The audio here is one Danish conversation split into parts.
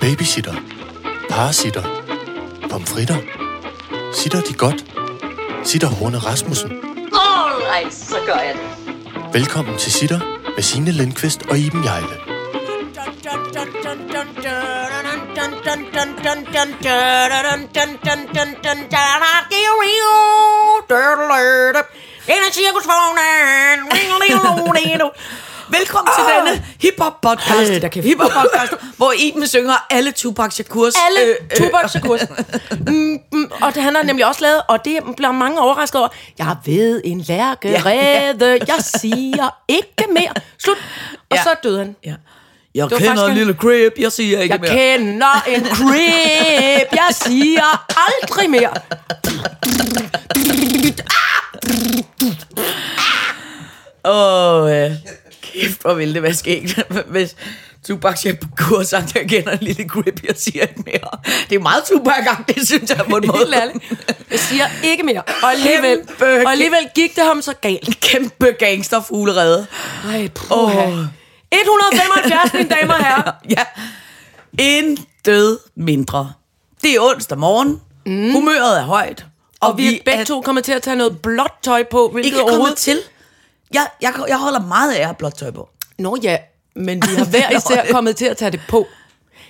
Babysitter. Parasitter. Pomfritter. Sitter de godt? Sitter Horne Rasmussen. Alright, så gør jeg det. Velkommen til Sitter med Signe Lindqvist og Iben Jejle. Velkommen til denne hiphop podcast. Ej, der hiphop podcast, hvor Iben synger alle Tupac Shakurs. Alle øh, øh, Tupac Shakur. Mm, mm, og det han har nemlig også lavet, og det bliver mange overrasket over. Jeg ved en lærkerede, jeg siger ikke mere. Slut. Og Ja. så døde han. Ja. Jeg var kender en lille crib, jeg siger ikke Jeg mere. kender en crib, jeg siger aldrig mere. Åh, øh, kæft, hvor ville det være skægt, hvis Tupac Shakur sagt, jeg kender en lille grip, jeg siger ikke mere. Det er meget tupac det synes jeg på en måde. Jeg siger ikke mere. Og alligevel, Kæmpe- og alligevel gik det ham så galt. Kæmpe gangsterfuglerede. Ej, puha. 175, mine damer og herrer. Ja. En død mindre. Det er onsdag morgen. Mm. Humøret er højt. Og vi er begge er to kommer til at tage noget blåt tøj på, hvilket ikke kommet overhovedet... til. Jeg, jeg, jeg holder meget af at have blåt tøj på. Nå ja, men vi har hver især kommet til at tage det på.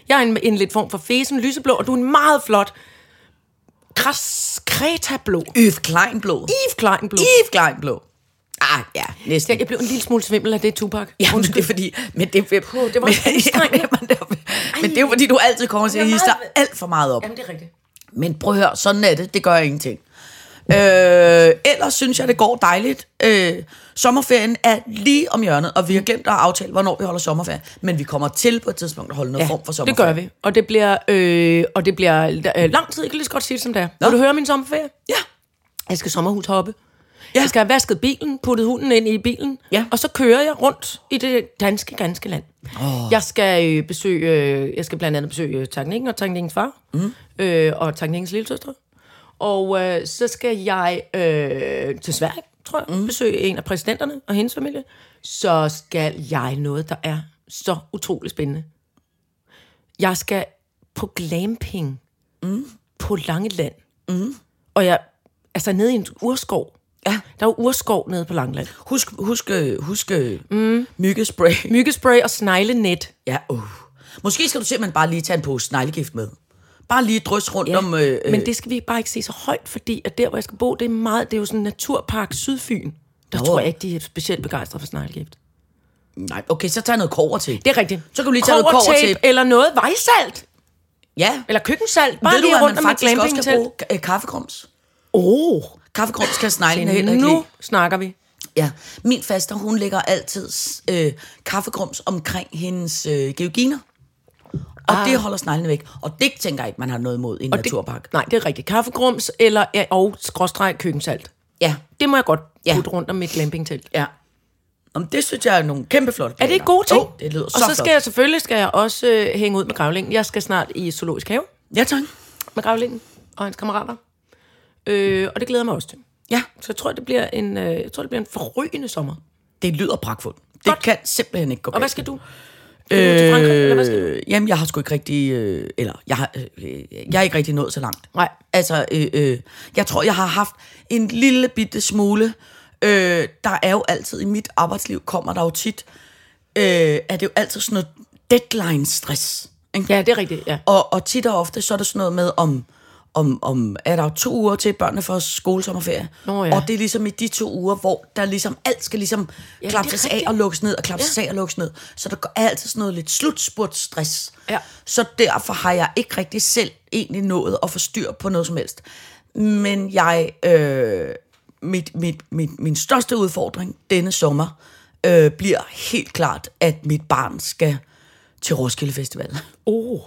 Jeg er en, en lidt form for fesen lyseblå, og du er en meget flot græs kreta-blå. Yves Klein blå. Yves Klein blå. Yves Klein blå. Ah, ja, næsten. Jeg blev en lille smule svimmel af det, Tupac. Ja, men det er fordi... Men det, Puh, det var men, anstrengende. men, det, men det er jo fordi, du altid kommer til at hisse dig alt for meget op. Jamen, det er rigtigt. Men prøv at høre, sådan er det. Det gør ingenting. Øh, ellers synes jeg, det går dejligt. Øh, sommerferien er lige om hjørnet, og vi har glemt at aftale, hvornår vi holder sommerferie. Men vi kommer til på et tidspunkt at holde noget Ja, form for det sommerferie. gør vi. Og det bliver, øh, og det bliver øh, lang tid. Jeg kan lige så godt sige det, som det er. Vil du høre min sommerferie? Ja. Jeg skal sommerhushoppe. Ja. Jeg skal have vasket bilen, puttet hunden ind i bilen, Ja. og så kører jeg rundt i det danske, ganske land. Oh. Jeg skal øh, besøge, øh, jeg skal blandt andet besøge øh, Teknikken og Teknikkens far, mm. øh, og Teknikkens lille søstre. Og øh, så skal jeg øh, til Sverige, tror jeg, mm. besøge en af præsidenterne og hendes familie. Så skal jeg noget, der er så utrolig spændende. Jeg skal på glamping mm. på Langeland. Mm. Og jeg, altså nede i en urskov. Ja. Der er jo urskov nede på Langeland. Husk, husk, husk mm. myggespray. Myggespray og sneglenet. Ja, uh. Måske skal du simpelthen bare lige tage en pose sneglegift med. Bare lige drys rundt Ja, om... Øh, men det skal vi bare ikke se så højt, fordi at der, hvor jeg skal bo, det er meget, det er jo sådan en naturpark Sydfyn. Der Nå. tror jeg ikke, de er specielt begejstrede for sneglegift. Nej, okay, så tag noget kover til. Det er rigtigt. Så kan du lige tage noget Kobbertape kobbertape. Eller noget vejsalt. Ja. Eller køkkensalt. Bare Ved du, lige at rundt om et faktisk også skal glampingtelt. bruge øh, kaffegrums? Åh, Kaffegrums kan sneglene heller ikke nu snakker vi. Ja, min faster, hun lægger altid øh, kaffegrums omkring hendes øh, georginer. Og ah. det holder sneglene væk. Og det tænker jeg ikke, man har noget imod i en Og naturpark. Det, nej, det er rigtigt. Kaffegrums eller, og skråstreg køkkensalt. Ja, Det må jeg godt Ja. putte rundt om mit glampingtelt. ja. Om det synes jeg er nogle kæmpe flotte Er det ikke gode ting? Oh, det lyder og så, så flot. skal jeg selvfølgelig skal jeg også øh, hænge ud med gravlingen. Jeg skal snart i zoologisk have Ja, tak. med gravlingen og hans kammerater. Øh, og det glæder jeg mig også til. Ja, Så jeg tror, det bliver en, øh, jeg tror, det bliver en forrygende sommer. det lyder pragtfuldt. Det Godt. kan simpelthen ikke gå Og hvad skal du? Øh, jamen, jeg har sgu ikke rigtig... Øh, eller, jeg har, øh, jeg har ikke rigtig nået så langt. Nej. Altså, øh, øh, jeg tror, jeg har haft en lille bitte smule... Øh, der er jo altid i mit arbejdsliv, kommer der jo tit... Øh, er det jo altid sådan noget deadline-stress. Ikke? Ja, det er rigtigt, ja. Og, og tit og ofte, så er det sådan noget med, om, om, om er der jo to uger til børnene får skolesommerferie. Nå ja. Og det er ligesom i de to uger, hvor der ligesom alt skal ligesom Ja, klapses af og lukkes ned, og klapses ja. af og lukkes ned. Så der er altid sådan noget lidt slutspurtstress. Ja. Så derfor har jeg ikke rigtig selv egentlig nået at få styr på noget som helst. Men jeg, øh, mit, mit, mit, min største udfordring denne sommer øh, bliver helt klart, at mit barn skal til Roskilde Festival. Oh.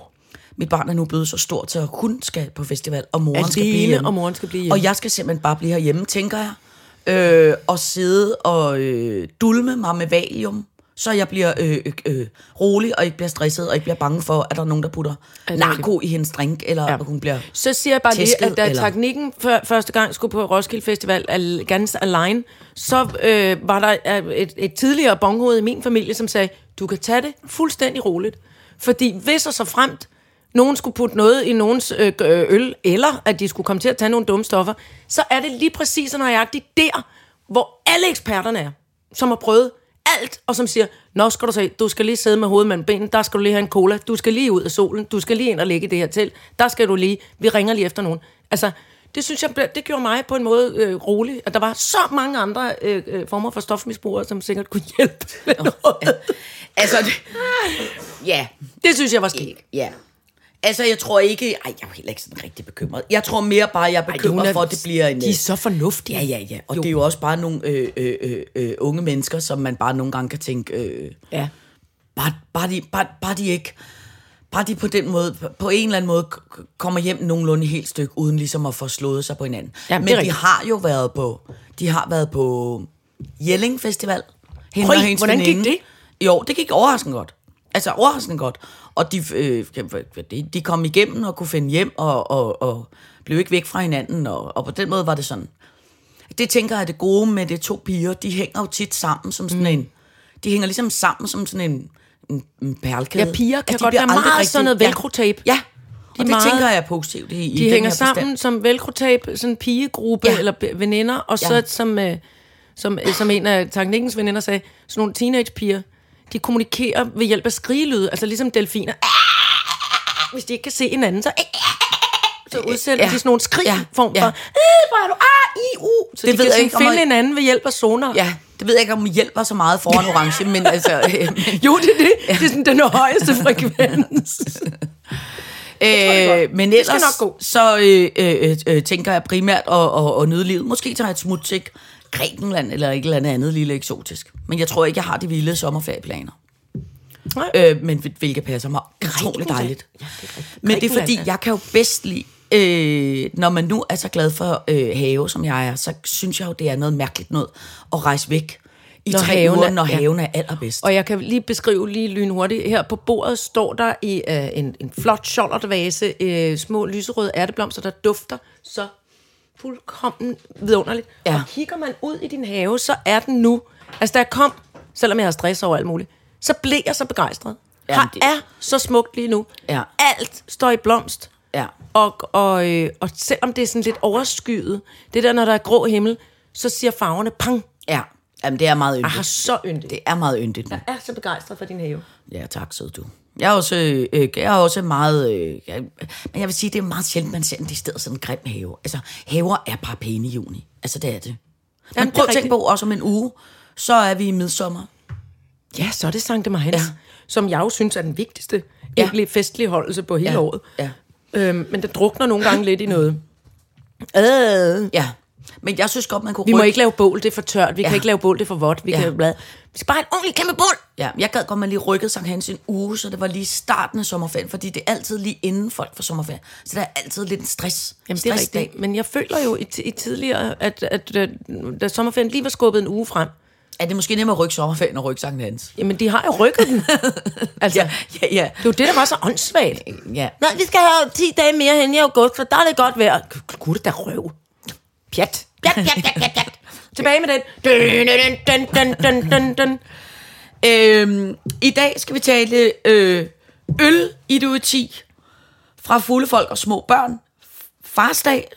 Mit barn er nu blevet så stort, så hun skal på festival, og moren skal blive Alene, hjemme. og moren skal blive hjemme. Og jeg skal simpelthen bare blive herhjemme, tænker jeg. Øh, og sidde og øh, dulme mig med valium, så jeg bliver øh, øh, øh, rolig, og ikke bliver stresset, og ikke bliver bange for, at der er nogen, der putter narko i hendes drink, eller ja. hun bliver... Så siger jeg bare lige, tæsket, at da eller- teknikken for, første gang skulle på Roskilde Festival al, ganske alene, så øh, var der øh, et, et tidligere bonghoved i min familie, som sagde, du kan tage det fuldstændig roligt. Fordi hvis og så fremt, nogen skulle putte noget i nogens øh, øh, øl, eller at de skulle komme til at tage nogle dumme stoffer, så er det lige præcis og nøjagtigt der, hvor alle eksperterne er, som har prøvet alt, og som siger, nå skal du se, du skal lige sidde med hovedet mellem benene, der skal du lige have en cola, du skal lige ud af solen, du skal lige ind og ligge i det her telt, der skal du lige, vi ringer lige efter nogen. Altså, det synes jeg, det gjorde mig på en måde øh, rolig, at der var så mange andre øh, øh, former for stofmisbrugere, som sikkert kunne hjælpe. Altså, det, ja, det synes jeg var skægt. ja. Altså, jeg tror ikke... Ej, jeg er jo heller ikke sådan rigtig bekymret. Jeg tror mere bare, jeg er bekymret Ej, for, at det bliver en... De er så fornuftige. Ja, ja, ja. Og jo. det er jo også bare nogle øh, øh, øh, øh, unge mennesker, som man bare nogle gange kan tænke... Øh, Ja. bare, bare, de, bare, bare de ikke... Bare de på den måde, på en eller anden måde, kommer hjem nogenlunde helt stykke, uden ligesom at få slået sig på hinanden. Jamen, er Men de har jo været på... De har været på Jelling Festival. Hende Høj, og hendes hvordan gik veninde. det? Jo, det gik overraskende godt. Altså overraskende godt. Og de, øh, de, de kom igennem og kunne finde hjem og, og, og blev ikke væk fra hinanden. Og, og på den måde var det sådan. Det tænker jeg er det gode med de to piger. De hænger jo tit sammen som sådan mm. en... De hænger ligesom sammen som sådan en, en, en perlekæde. Ja, piger kan de godt være meget sådan noget velcro-tape. Ja, ja. og det meget- tænker jeg er positivt i, i De hænger sammen som velcro-tape, sådan en pigegruppe Ja. eller veninder, og så Ja. som, øh, som, øh, som en af Tanknikkens veninder sagde, sådan nogle teenagepiger, de kommunikerer ved hjælp af skrigelyde, altså ligesom delfiner. Hvis de ikke kan se hinanden, så, så udsætter Ja. de sådan nogle skrig Ja. form for, Ja. "Øh, hvor er du, ah, i, u. Så Det de ved kan jeg ikke, om finde jeg- hinanden ved hjælp af sonar. Ja, det ved jeg ikke, om hjælper så meget foran orange, men altså... Øh, men, Jo, det er det. Det er sådan den højeste frekvens. Øh, men ellers så øh, øh, øh, tænker jeg primært at, at, at nyde livet. Måske tager jeg et smut Grækenland eller et eller andet andet lille eksotisk. Men jeg tror ikke, jeg har de vilde sommerferieplaner. Nej. Øh, men hvil- hvilket passer mig Grækenland. dejligt. Ja, det er. Men det er fordi, jeg kan jo bedst lide, øh, når man nu er så glad for øh, have, som jeg er, så synes jeg jo, det er noget mærkeligt noget at rejse væk i Når tre haven uger, er- når ja. haven er allerbedst. Og jeg kan lige beskrive lige lynhurtigt. Her på bordet står der i uh, en, en flot schollertvase uh, små lyserøde ærteblomster, der dufter så fuldkommen vidunderligt. Ja. Og kigger man ud i din have, så er den nu... Altså, da jeg kom, selvom jeg har stress over alt muligt, så blev jeg så begejstret. Jamen, det- er så smukt lige nu. Ja. Alt står i blomst. Ja. Og, og, øh, og selvom det er sådan lidt overskyet, det der, når der er grå himmel, så siger farverne pang. Ja, Jamen, det er meget Jeg yndigt. har så yndigt. Det er meget yndigt nu. Jeg er så begejstret for din have. Ja, tak, sød du. Jeg er også, øh, jeg er også meget... Øh, jeg, men jeg vil sige, det er meget sjældent, man ser en decideret sådan en grim have. Altså, haver er bare pæne i juni. Altså, det er det. Men Jamen, prøv at tænke på, også om en uge, så er vi i midsommer. Ja, så er det Sankt Hans, Ja. som jeg jo synes er den vigtigste Ja. egentlig festlige holdelse på hele Ja. året. Ja. Øhm, men det drukner nogle gange lidt i noget. Øh. Ja. Men jeg synes godt, man kunne Vi må rykke- ikke lave bål, det er for tørt. Vi ja. Kan ikke lave bål, det er for vådt. Vi, Ja. kan, blad. vi skal bare have et ordentligt kæmpe bål. Ja, jeg gad godt, man lige rykkede Sankt Hans en uge, så det var lige starten af sommerferien, fordi det er altid lige inden folk får sommerferie. Så der er altid lidt en stress. Jamen, det er rigtigt. Men jeg føler jo i, i tidligere, at, at, at da sommerferien lige var skubbet en uge frem, Er det måske nemmere at rykke sommerferien og rykke Sankt Hans? jamen de har jo rykket den. altså, Ja, ja, ja. Det er jo det, der var så åndssvagt. ja. Nej, vi skal have 10 dage mere hen i august, for der er det godt vejr. Gud, der røv. Pjat. Pjat, pjat, pjat, pjat, pjat. Tilbage med den. Dun, dun, dun, dun, dun, dun. Øhm, I dag skal vi tale øh, øl-idioti fra fulde folk og små børn. Farsdag,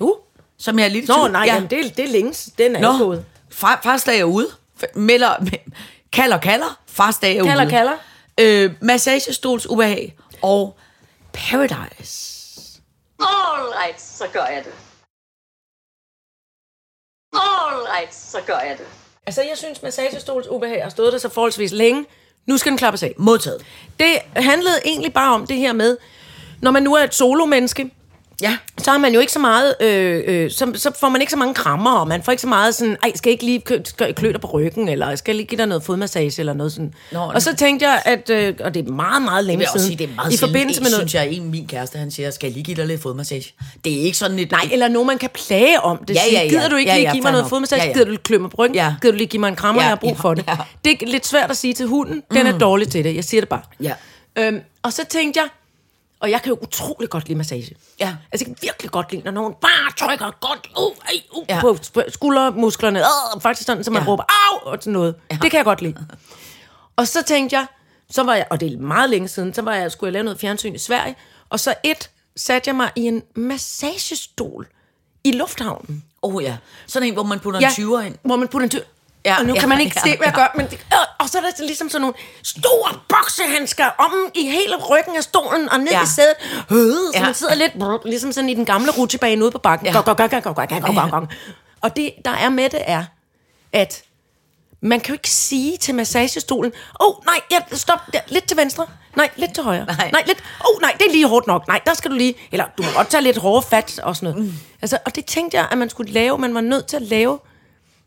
Uh. som jeg er lidt i Nå, tvivl- nej, ja. jamen, det, er, det er længes. Den er Nå, gået. far, farsdag er ude. F- Melder, me- kalder, kalder. Farsdag er Kalder, ude. kalder. Øh, massagestols ubehag og Paradise. All right, så gør jeg det. All så gør jeg det. Altså, jeg synes, massagestols ubehag har stået der så forholdsvis længe. Nu skal den klappes af. Modtaget. Det handlede egentlig bare om det her med, når man nu er et solomenneske, Ja. så har man jo ikke så meget, øh, øh, så, så får man ikke så mange krammer, og man får ikke så meget sådan, ej, skal jeg ikke lige kø- skal jeg klø dig på ryggen, eller skal jeg lige give dig noget fodmassage, eller noget sådan. Nå, og så tænkte jeg, at, øh, og det er meget, meget længe siden, sige, det er meget i forbindelse med noget, synes jeg, en min kæreste, han siger, skal jeg lige give dig lidt fodmassage? Det er ikke sådan et... Nej, eller nogen, man kan plage om det. Ja, ja, ja. Gider du ikke Ja, lige ja, give mig noget nok. fodmassage? Ja, ja. Gider du lige klø mig på ryggen? Ja. Gider du lige give mig en krammer, Ja, jeg har brug ja, for det? ja. Det er lidt svært at sige til hunden. Den er dårlig til det. Jeg siger det bare. Ja. Øhm, og så tænkte jeg, og jeg kan jo utrolig godt lide massage. Ja. Altså, jeg kan virkelig godt lide, når nogen bare trykker godt uh, ej, uh, Ja. ja. på skuldermusklerne. Øh, faktisk sådan, så man Ja. ja. råber, au, og sådan noget. Ja. Det kan jeg godt lide. Og så tænkte jeg, så var jeg, og det er meget længe siden, så var jeg, skulle jeg lave noget fjernsyn i Sverige, Og så et, satte jeg mig i en massagestol i lufthavnen. Åh oh, ja. Sådan en, hvor man putter en 20'er ind. Hvor man putter en 20'er. Ja, og nu ja, kan man ikke ja, se, hvad jeg ja. gør. Men det, øh, og så er der ligesom sådan nogle store boksehandsker om i hele ryggen af stolen og ned Ja. i sædet. Øh, så Ja. man sidder lidt brr, ligesom sådan i den gamle rutsjebane ude på bakken. Ja. Og det, der er med det, er, at man kan jo ikke sige til massagestolen, åh, oh, nej, ja, stop, der, lidt til venstre, nej, lidt til højre, Nej. nej, lidt, åh, oh, nej, det er lige hårdt nok, nej, der skal du lige, eller du må godt tage lidt hårde fat og sådan noget. Mm. Altså, og det tænkte jeg, at man skulle lave, man var nødt til at lave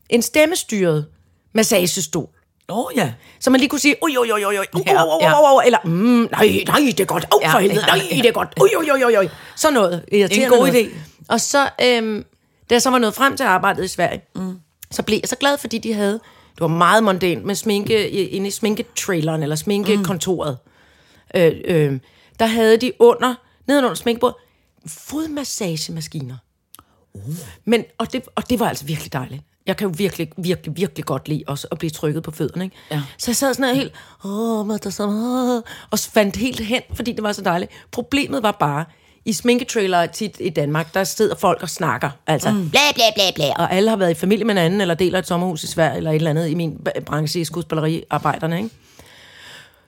en stemmestyret massagestol. Åh oh, ja. Så man lige kunne sige, oj, oj, oj, oj, oj, Ja, oj, oj, oj, eller, mm, nej, nej, det er godt, åh, Ja, for helvede, ja, nej, ja. det er godt, oj, oj, oj, oj, oj. Sådan noget. irriterende god noget. idé. Og så, øhm, da jeg så var nået frem til arbejdet i Sverige, mm. så blev jeg så glad, fordi de havde, det var meget mondænt med sminke, inde i sminketraileren, eller sminkekontoret. Mm. Øh, øh, der havde de under, nedenunder sminkebordet, fodmassagemaskiner. Men, og, det, og det var altså virkelig dejligt. Jeg kan jo virkelig, virkelig, virkelig godt lide også at blive trykket på fødderne. Ikke? Ja. Så jeg sad sådan her helt, åh, der så, og fandt helt hen, fordi det var så dejligt. Problemet var bare, i sminketrailer tit i Danmark, der sidder folk og snakker. Altså, mm. bla, bla, bla, bla. Og alle har været i familie med hinanden, eller deler et sommerhus i Sverige, eller et eller andet i min branche i skuespilleriarbejderne, ikke?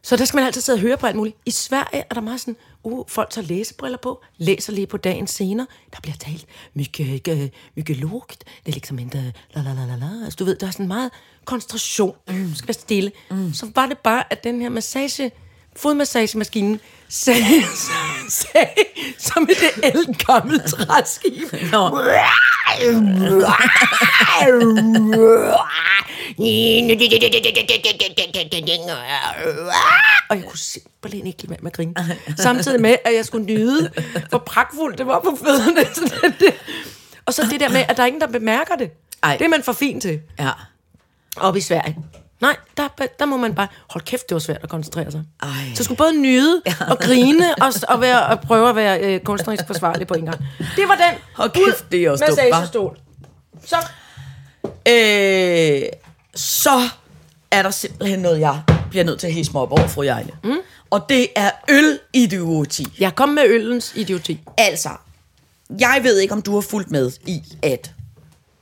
Så der skal man altid sidde og høre på alt muligt. I Sverige er der meget sådan, uh, folk tager læsebriller på, læser lige på dagen senere. Der bliver talt mycket, øh, mycket lågt. Det er liksom ikke la la la la la. Altså, du ved, der er sådan meget koncentration. Mm. skal være stille. Mm. Så var det bare, at den her massage, fodmassagemaskinen, sagde, sagde som et elgammelt træskib. Nå. Og jeg kunne simpelthen ikke lade være med at grine. Samtidig med, at jeg skulle nyde, hvor pragtfuldt det var på fødderne. Og så det der med, at der er ingen, der bemærker det. Ej. Det er man for fin til. Ja. Oppe i Sverige. Nej, der, der må man bare... Hold kæft, det var svært at koncentrere sig. Ej. Så skulle både nyde og grine og, og, være, og prøve at være øh, kunstnerisk forsvarlig på en gang. Det var den. Hold kæft, det er også? Massagestol. Så Øh, så er der simpelthen noget, jeg bliver nødt til at hisse mig op over, fru Jejle. Mm. Og det er ølidioti. jeg kom med øllens idioti. Altså, jeg ved ikke, om du har fulgt med i, at...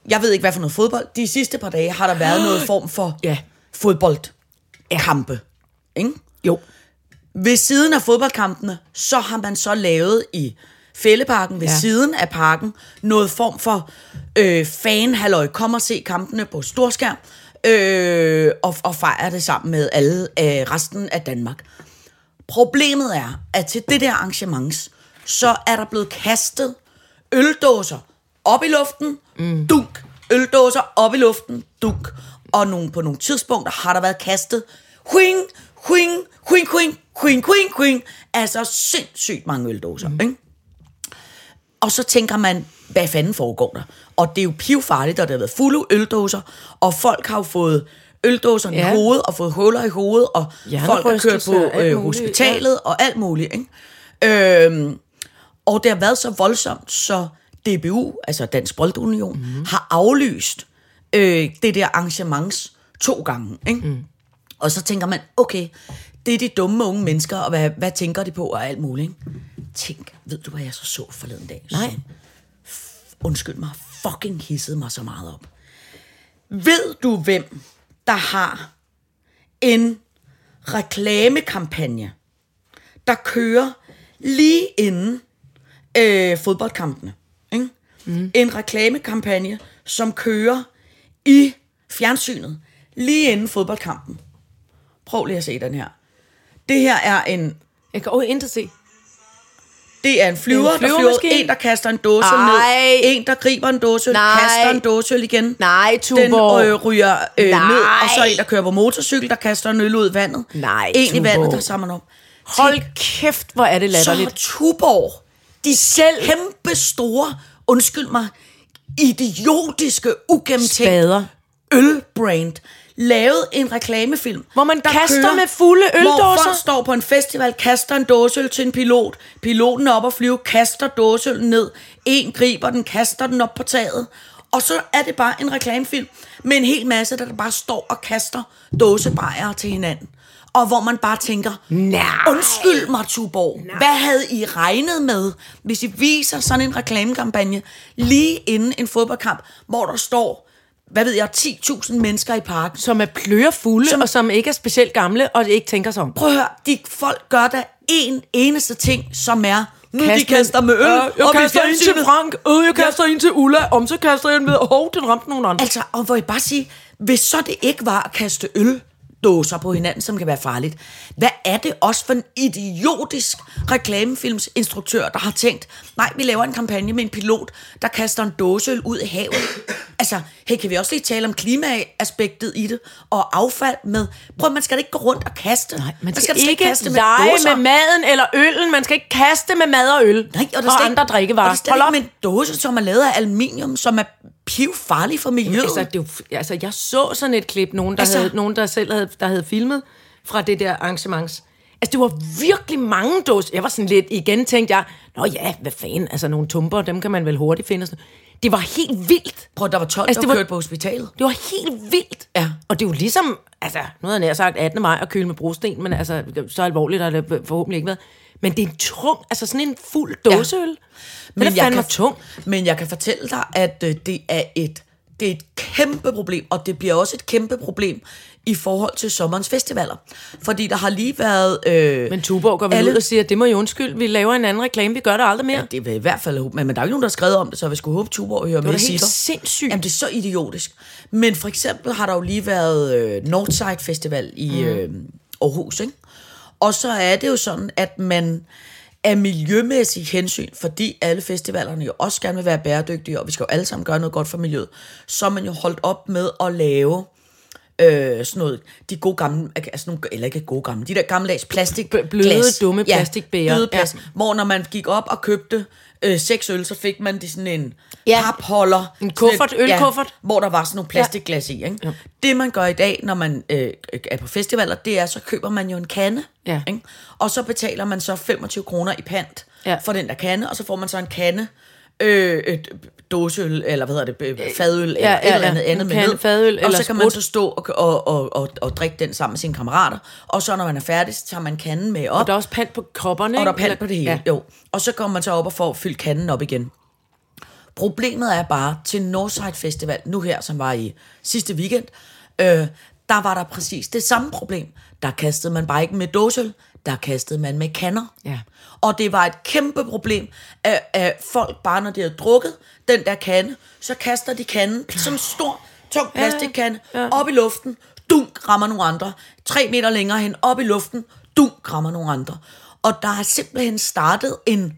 Jeg ved ikke, hvad for noget fodbold. De sidste par dage har der været noget form for Ja. Fodboldkampe. Ikke? Jo. Ved siden af fodboldkampene, så har man så lavet i Fælleparken ved Ja. siden af parken noget form for øh, fan Kom og se kampene på storskærm øh, og, og fejre det sammen med alle øh, resten af Danmark. Problemet er, at til det der arrangements, så er der blevet kastet øldåser op i luften, mm. dunk, øldåser op i luften, dunk. Og nogle, på nogle tidspunkter har der været kastet huing, huing, huing, huing, huing, huing, huing. Altså sindssygt mange øldåser, mm. ikke? Og så tænker man, hvad fanden foregår der? Og det er jo pivfarligt, og det har været fulde øldåser, og folk har jo fået øldåserne ja. I hovedet, og fået huller i hovedet, og folk har kørt på øh, hospitalet, ja. og alt muligt. Ikke? Øhm, og det har været så voldsomt, så DBU, altså Dansk Boldunion, mm. har aflyst øh, det der arrangements to gange. Ikke? Mm. Og så tænker man, okay, det er de dumme unge mennesker, og hvad, hvad tænker de på, og alt muligt. Ikke? Tænk, ved du, hvad jeg så så forleden dag? Nej. Som, undskyld mig, fucking hissede mig så meget op. Ved du, hvem der har en reklamekampagne, der kører lige inden øh, fodboldkampene? Ikke? Mm. En reklamekampagne, som kører i fjernsynet lige inden fodboldkampen. Prøv lige at se den her. Det her er en Jeg kan overhovedet ikke se. det er en flyver, En der flyver, en, der kaster en dåse ned, en, der griber en dåse, kaster en dåse igen. Nej, Den Tuborg. øh, ryger øh, Nej. ned, og så en, der kører på motorcykel, der kaster en øl ud i vandet. Nej, En i Tuborg. vandet, der samler den op. Hold kæft, hvor er det Så latterligt. Tuborg, de selv kæmpe store, undskyld mig, idiotiske, ugennemtænkte ølbrand, lavet en reklamefilm. Hvor man kaster med fulde Hvor øldåser. folk står på en festival, kaster en dåseøl til en pilot. Piloten er op og flyve, kaster dåseøllen ned. En griber den, kaster den op på taget. Og så er det bare en reklamefilm med en hel masse, der bare står og kaster dåsebajere til hinanden. Og hvor man bare tænker, Nej. undskyld mig, Tuborg, hvad havde I regnet med, hvis I viser sådan en reklamekampagne lige inden en fodboldkamp, hvor der står, hvad ved jeg, 10.000 mennesker i parken. Som er plørefulde, som, og som ikke er specielt gamle, og ikke tænker sig om. Prøv at høre, de folk gør der en eneste ting, som er, nu de Kast med- kaster med øl, Ja, jeg i kaster en til. Frank, øh, jeg kaster en til Ulla, om så kaster jeg en med, hov, den ramte nogen andre. Altså, og hvor jeg bare sige, hvis så det ikke var at kaste øldåser på hinanden, som kan være farligt, hvad er det også for en idiotisk reklamefilmsinstruktør, der har tænkt, nej, vi laver en kampagne med en pilot, der kaster en dåseøl ud i havet. altså, hey, kan vi også lige tale om klimaaspektet i det, og affald med, prøv, man skal da ikke gå rundt og kaste. Nej, man skal, da skal ikke kaste lege dåser. med maden eller øllen. Man skal ikke kaste med mad og øl. Nej, og, der og andre ikke, drikkevarer. Og det er med en dåse, som er lavet af aluminium, som er pivfarlig for miljøet. Altså, det jo, altså, jeg så sådan et klip, nogen der, Altså- havde, nogen, der selv havde, der havde filmet fra det der arrangement. Altså, det var virkelig mange dåser. Jeg var sådan lidt, igen tænkte jeg, nå ja, hvad fanden, altså nogle tumper, dem kan man vel hurtigt finde. og. Det var helt vildt. Prøv, der var 12, Altså, der var- var kørt på hospitalet. Det var helt vildt. Ja. Og det er jo ligesom, altså, nu havde jeg nær sagt 18. maj at køle med brosten, men altså, så alvorligt har det forhåbentlig ikke været. Men det er en tung, altså sådan en fuld dåseøl. Ja. Men det er fandme kan, tung. Men jeg kan fortælle dig, at øh, det er et det er et kæmpe problem, og det bliver også et kæmpe problem i forhold til sommerens festivaler. Fordi der har lige været... Øh, Men Tuborg går vel alle- ud og siger, det må I undskylde, vi laver en anden reklame, vi gør det aldrig mere. det vil i hvert fald håbe, men, men der er jo ikke nogen, der har skrevet om det, så vi skulle håbe, Tuborg hører med da i helt sindssygt. Jamen, det er så idiotisk. Men for eksempel har der jo lige været øh, Northside Festival i Mm. øh, Aarhus, ikke? Og så er det jo sådan, at man af miljømæssig hensyn, fordi alle festivalerne jo også gerne vil være bæredygtige, og vi skal jo alle sammen gøre noget godt for miljøet, så er man jo holdt op med at lave øh, sådan noget, de gode gamle, altså nogle, eller ikke gode gamle, de der gammeldags plastik bløde, dumme plastikbægre. bløde Ja. plastik, hvor når man gik op og købte øh, seks øl, så fik man det sådan en Ja. ja. papholder. En kuffert, et- ølkuffert. hvor der var sådan nogle plastikglas i. Ikke? Det man gør i dag, når man øh, er på festivaler, det er, så køber man jo en kande. Ja. Ikke? Og så betaler man så 25 kroner i pant Ja. for den der kande, og så får man så en kande øh, et dåseøl, eller hvad hedder det, øh, fadøl, eller ja, et eller ja. andet andet med ned. fadøl og så kan man sprut. så stå og, og, og, og, og drikke den sammen med sine kammerater. Og så når man er færdig, så tager man kanden med op. Og der er også pant på kopperne, Og der er pant på det hele, Ja. ja. jo. Og så kommer man så op og får fyldt kanden op igen. Problemet er bare, til Northside Festival, nu her, som var i sidste weekend, øh, der var der præcis det samme problem. Der kastede man bare ikke med dåsøl, der kastede man med kander. Ja. Og det var et kæmpe problem, at, at folk bare, når de havde drukket den der kande, så kaster de kanden som en stor, tung plastikkande ja. op i luften, dunk rammer nogle andre. Tre meter længere hen, op i luften, dunk rammer nogle andre. Og der er simpelthen startet en,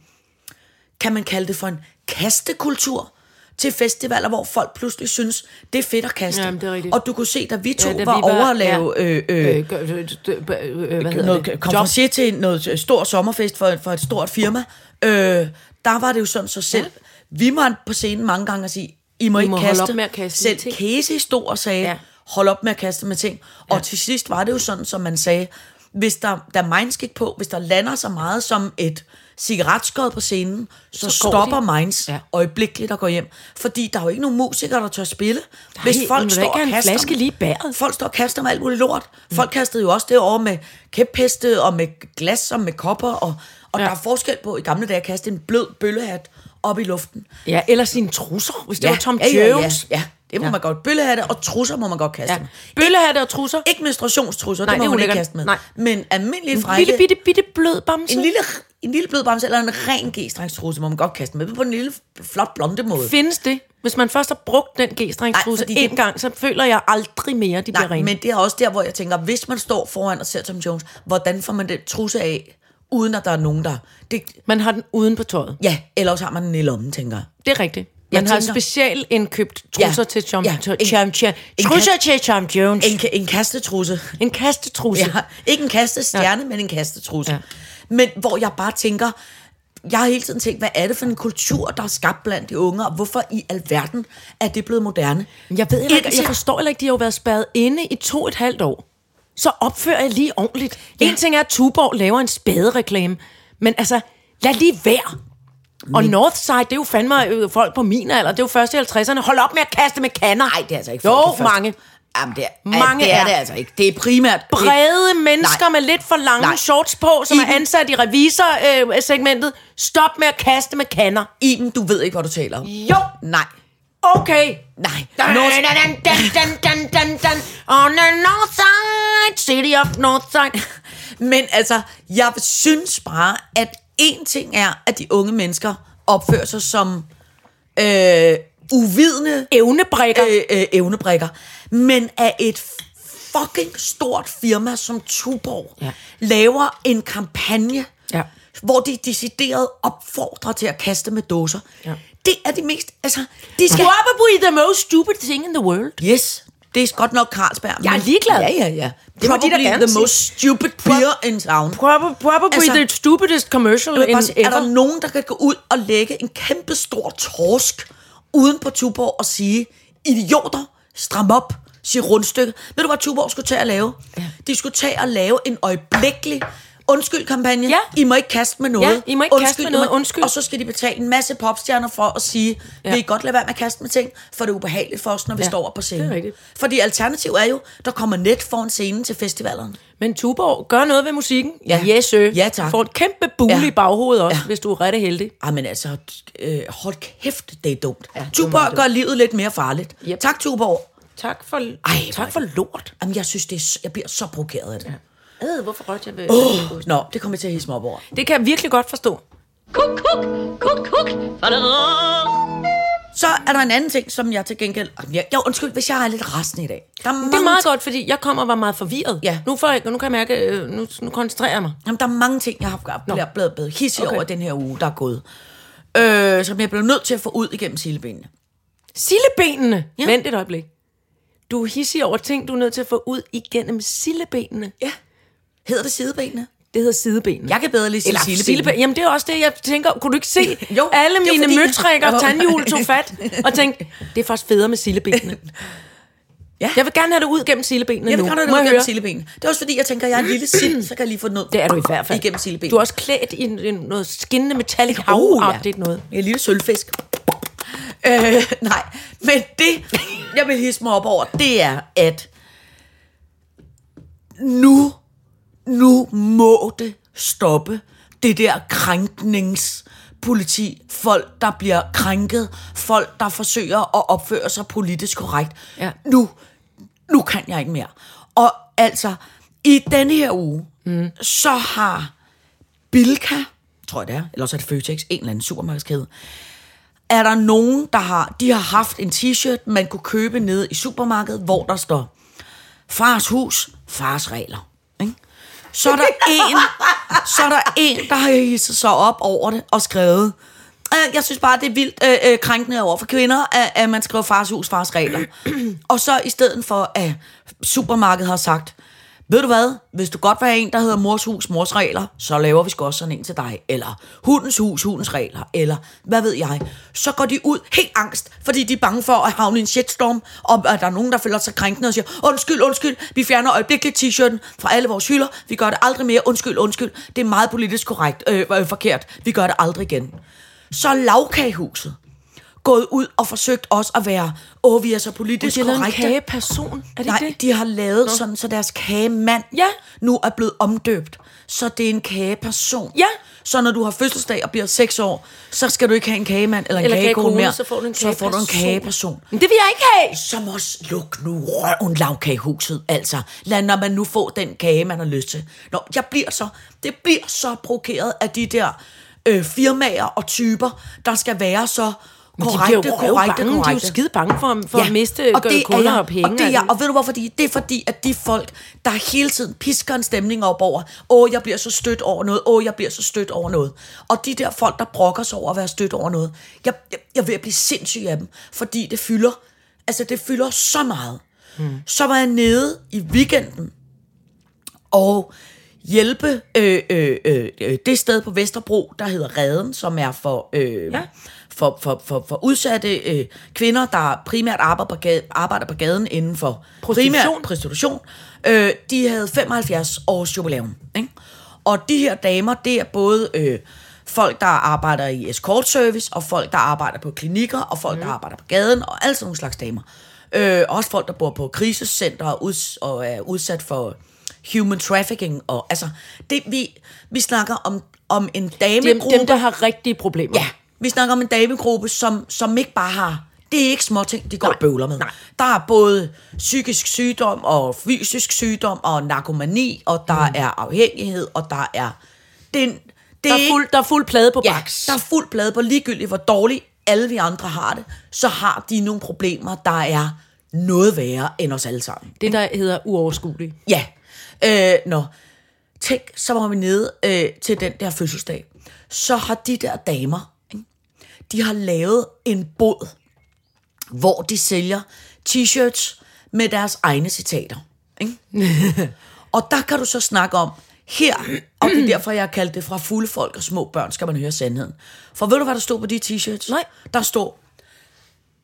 kan man kalde det for en kastekultur til festivaler, hvor folk pludselig synes, det er fedt at kaste. Jamen, det er rigtigt. og du kunne se, da vi to Ja, da ja, var, vi var- over at lave ja. øh, øh, Øh, øh, øh, øh, hvad hedder noget konferencier til noget stor sommerfest for, for et stort firma, øh, der var det jo sådan så selv. Vi måtte på scenen mange gange og sige, I må I ikke må holde kaste. op med at kaste selv ting. Casey stod og sagde, Ja. ja. hold op med at kaste med ting. Og til sidst var det jo sådan, som man sagde, hvis der, der er minds gik på, hvis der lander så meget som et cigaretskod på scenen, så, så stopper de. minds Ja. ja. øjeblikkeligt og går hjem. Fordi der er jo ikke nogen musikere, der tør spille. Nej, hvis folk står og kaster flaske lige bæret? Folk står og kaster med alt muligt lort. Folk kastede jo også det over med kæpheste og med glas og med kopper. Og, og Ja. ja. der er forskel på i gamle dage at kaste en blød bøllehat op i luften. Ja, eller sine trusser, hvis det var Tom ja, ja, Jones. Ja, ja, det må Ja. man godt. Bøllehatte og trusser må man godt kaste Ja. med. Bøllehatte og trusser. Ikke menstruationstrusser, Nej, det må det man ikke kaste med. Nej. Men almindelige En frække... lille bitte, bitte blød bamse. en lille, en lille blød bamse eller en ren g-strengstrusse må man godt kaste med. På en lille, flot blonde måde. Findes det? Hvis man først har brugt den g-strengstrusse en det- gang, så føler jeg aldrig mere, de bliver Nej, rene. men det er også der, hvor jeg tænker, hvis man står foran og ser Tom Jones, hvordan får man den trusse af, uden at der er nogen, der... Det, Man har den uden på tøjet. ja, eller også har man den i lommen, tænker jeg. Det er rigtigt. Jeg Man har tænker- specielt indkøbt trusser Ja, til Tom, ja, ja, en- Tom, Tom, en trusser kat- til Tom Jones. En, en kastetrusse. En kastetrusse. Ja, ikke en kastestjerne, ja. men en kastetrusse. Ja. Men hvor jeg bare tænker, jeg har hele tiden tænkt, hvad er det for en kultur, der er skabt blandt de unge, og hvorfor i alverden er det blevet moderne? Jeg ved heller ikke, jeg forstår heller ikke, de har jo været spærret inde i to et halvt år. Så opfører jeg lige ordentligt. Ja. En ting er, at Tuborg laver en spadereklame, men altså, lad lige være. Og Northside, det er jo fandme øh, folk på min alder, det er jo først i 50'erne. Hold op med at kaste med kander. Nej, det er altså ikke Jo, folk, det første- mange. Jamen, det er, Mange det er er. det altså ikke. Det er primært... Brede mennesker Nej. med lidt for lange Nej. shorts på, som I er ansat i revisorsegmentet. Stop med at kaste med kander. Iben, du ved ikke, hvad du taler om. Jo, Nej. okay. Nej. On the north side, city of north side. Men altså, jeg synes bare, at en ting er, at de unge mennesker opfører sig som øh, uvidende Evnebrikker. øh, øh, evnebrikker. Men at et fucking stort firma som Tuborg Ja. laver en kampagne, Ja. hvor de decideret opfordrer til at kaste med dåser. Ja. Det er de mest... Altså, de skal... Probably the most stupid thing in the world. Yes, det er godt nok Carlsberg. Jeg er ligeglad. Ja, ja, ja. Det må de Probably gerne the sige. most stupid beer in town. Probably, probably Altså- the stupidest commercial in bare sige, er der ever. nogen, der kan gå ud og lægge en kæmpe stor torsk uden på Tuborg og sige, idioter, stram op, sig rundstykke. Ved du, hvad Tuborg skulle tage at lave? Ja. De skulle tage at lave en øjeblikkelig undskyld-kampagne. Ja. I må ikke kaste med noget. Ja, I må ikke kaste med noget. Undskyld. Og så skal de betale en masse popstjerner for at sige, ja. Vil I godt lade være med at kaste med ting, for det er ubehageligt for os, når vi Ja, står op på scenen. det er rigtigt. Fordi alternativ er jo, der kommer net foran scenen til festivalerne. Men Tuborg, gør noget ved musikken. Ja. Yes, sir. Ja, tak. Får et kæmpe bule Ja. i baghovedet også, Ja. hvis du er ret heldig. Ej, men altså, øh, hold kæft, det er dumt. Ja, Tuborg dumt. gør livet lidt mere farligt. Yep. Tak, Tuborg. Tak for, Ej, tak for lort. Jamen, jeg synes, det er, jeg bliver så provokeret af det. Ja. Øh, hvorfor rørte jeg ved? Oh, nå, det kommer jeg til at hisse mig op over. Det kan jeg virkelig godt forstå. Kuk, kuk, kuk, kuk. Så er der en anden ting, som jeg til gengæld... Jeg, jeg undskyld, hvis jeg er lidt rasende i dag. Der er, mange, Det er meget godt, fordi jeg kommer og var meget forvirret. Ja. Nu, får jeg, nu kan jeg mærke, nu, nu koncentrerer jeg mig. Jamen, der er mange ting, jeg har blevet, blevet, blevet hissig Okay. over den her uge, der er gået. Øh, som jeg blev nødt til at få ud igennem silebenene. Sillebenene. Ja. Vent et øjeblik. Du er hissig over ting, du er nødt til at få ud igennem sillebenene. Ja. Hedder det sidebenene? Det hedder sidebenene. Jeg kan bedre lige sige silebenene. silleben. Jamen, det er også det, jeg tænker. Kunne du ikke se? Jo, Alle det er mine fordi- Jo. tandhjul tog fat og tænkte, det er faktisk federe med sillebenene. Ja. Jeg vil gerne have det ud gennem sillebenene Jeg vil nu. gerne have det igennem høre? silebenene. Det er også fordi, jeg tænker, jeg er en lille sind, så kan jeg lige få noget Det er du i hvert fald. igennem silebenene. Du er også klædt i en, en, noget skinnende metallic Oh, havagtigt noget. En lille sølvfisk. Øh, nej, men det, jeg vil hisse mig op over, det er, at nu, nu må det stoppe det der krænkningspoliti. Folk, der bliver krænket. Folk, der forsøger at opføre sig politisk korrekt. Ja. Nu, nu kan jeg ikke mere. Og altså, i denne her uge, mm. så har Bilka, tror jeg det er, eller også er det Føtex, en eller anden supermarkedskæde, er der nogen, der har, de har haft en t-shirt, man kunne købe nede i supermarkedet, hvor der står, fars hus, fars regler. Så er der en, så er der en, der har hisset sig op over det og skrevet, øh, jeg synes bare, det er vildt øh, øh, krænkende over for kvinder, at, at man skriver fars hus, fars regler. og så i stedet for, at supermarkedet har sagt, ved du hvad, hvis du godt vil have en, der hedder mors hus, mors regler, så laver vi sgu også sådan en til dig. Eller hundens hus, hundens regler. Eller hvad ved jeg. Så går de ud helt angst, fordi de er bange for at havne i en shitstorm, og at der er nogen, der føler sig krænkende og siger, undskyld, undskyld, vi fjerner øjeblikkeligt t-shirten fra alle vores hylder, vi gør det aldrig mere, undskyld, undskyld, det er meget politisk korrekt, øh, øh, forkert, vi gør det aldrig igen. Så er lavkagehuset gået ud og forsøgt også at være, åh, vi er så politisk De har lavet en korrekte. kageperson. Er det Nej, det? de har lavet sådan, så deres kagemand Ja. nu er blevet omdøbt. Så det er en kageperson. Ja. Så når du har fødselsdag og bliver 6 år, så skal du ikke have en kagemand eller en Eller kagekone mere. så får du en så får du en kageperson. kageperson. Men det vil jeg ikke have. Som også luk nu røven lavkagehuset. Altså, lad når man nu få den kage, man har lyst til. Nå, jeg bliver så, det bliver så provokeret af de der øh, firmaer og typer, der skal være så de bliver korrekte, jo korrekte, bange. De er jo korrekte. skide bange for, for at miste og det er kunder og penge. Og, det er jeg. og ved du hvorfor? De, det er fordi, at de folk, der hele tiden pisker en stemning op over, åh, jeg bliver så stødt over noget, åh, jeg bliver så stødt over noget. Og de der folk, der brokker sig over at være stødt over noget, jeg, jeg, jeg vil blive sindssyg af dem, fordi det fylder, altså det fylder så meget. Hmm. Så var jeg nede i weekenden, og hjælpe øh, øh, øh, øh, det sted på Vesterbro, der hedder Reden, som er for, øh, ja. For, for, for, for udsatte øh, kvinder, der primært arbejder på, gaden, arbejder på gaden inden for Prostitution. Primært prostitution. Øh, de havde 75 års jubilæum. Ikke? Og de her damer, det er både øh, folk, der arbejder i escort service, og folk, der arbejder på klinikker, og folk, mm. der arbejder på gaden, og alle sådan nogle slags damer. Øh, også folk, der bor på krisecenter og, uds- og er udsat for human trafficking. Og, altså, det, vi, vi snakker om, om en Dem, damegruppe. dem, der har rigtige problemer. Ja, vi snakker om en damegruppe, som, som ikke bare har... Det er ikke små ting, de går Nej, og bøvler med. nej. Der er både psykisk sygdom og fysisk sygdom og narkomani, og der mm. er afhængighed, og der er... Den, det Der, er fuld, der er fuld plade på Ja, baks. der er fuld blade på ligegyldigt, hvor dårligt alle vi andre har det, så har de nogle problemer, der er noget værre end os alle sammen. Det, der hedder uoverskueligt. Ja. Øh, nå. Tænk, så var vi nede øh, til den der fødselsdag. Så har de der damer? De har lavet en båd, hvor de sælger t-shirts med deres egne citater. Ikke? og der kan du så snakke om, her, og det er derfor, jeg har kaldt det fra fulde folk og små børn, skal man høre sandheden. For ved du, hvad der stod på de t-shirts? Nej. Der stod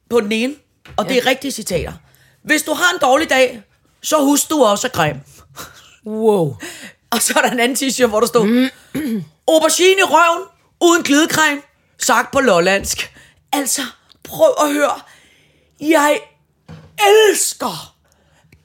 på den ene, og det er rigtige citater. Hvis du har en dårlig dag, så husk du også at creme. Wow. Og så er der en anden t-shirt, hvor der stod, aubergine i røven, uden glidecreme, sagt på lollandsk. Altså, prøv at høre. Jeg elsker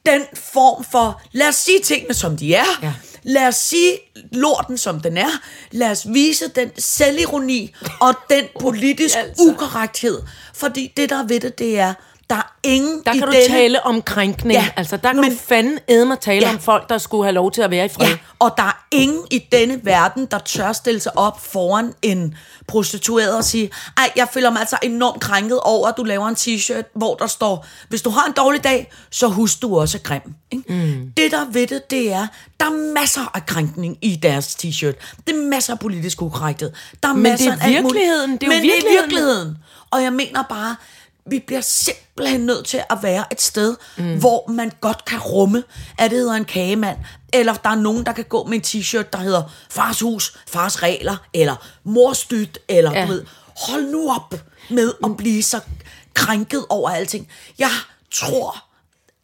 den form for, lad os sige tingene som de er. Ja. Lad os sige lorten som den er. Lad os vise den selvironi og den politisk Altså. ukorrekthed. Fordi det, der er ved det, det er, der er ingen Der kan du denne tale om krænkning. Ja, altså, der kan men- du fanden æde mig tale Ja. om folk, der skulle have lov til at være i fred. Ja, og der er ingen i denne verden, der tør stille sig op foran en prostitueret og sige, ej, jeg føler mig altså enormt krænket over, at du laver en t-shirt, hvor der står, hvis du har en dårlig dag, så husk du også er grim. Ikke? Mm. Det der ved det, det er, der er masser af krænkning i deres t-shirt. Det er masser af politisk ukorrekthed. Der er Men masser det er virkeligheden, det er jo Men det er virkeligheden. virkeligheden. Og jeg mener bare, vi bliver simpelthen nødt til at være et sted, mm. hvor man godt kan rumme, at det hedder en kagemand, eller der er nogen, der kan gå med en t-shirt, der hedder fars hus, fars regler, eller mors dyt, eller ja. Du ved, hold nu op med at blive så krænket over alting. Jeg tror,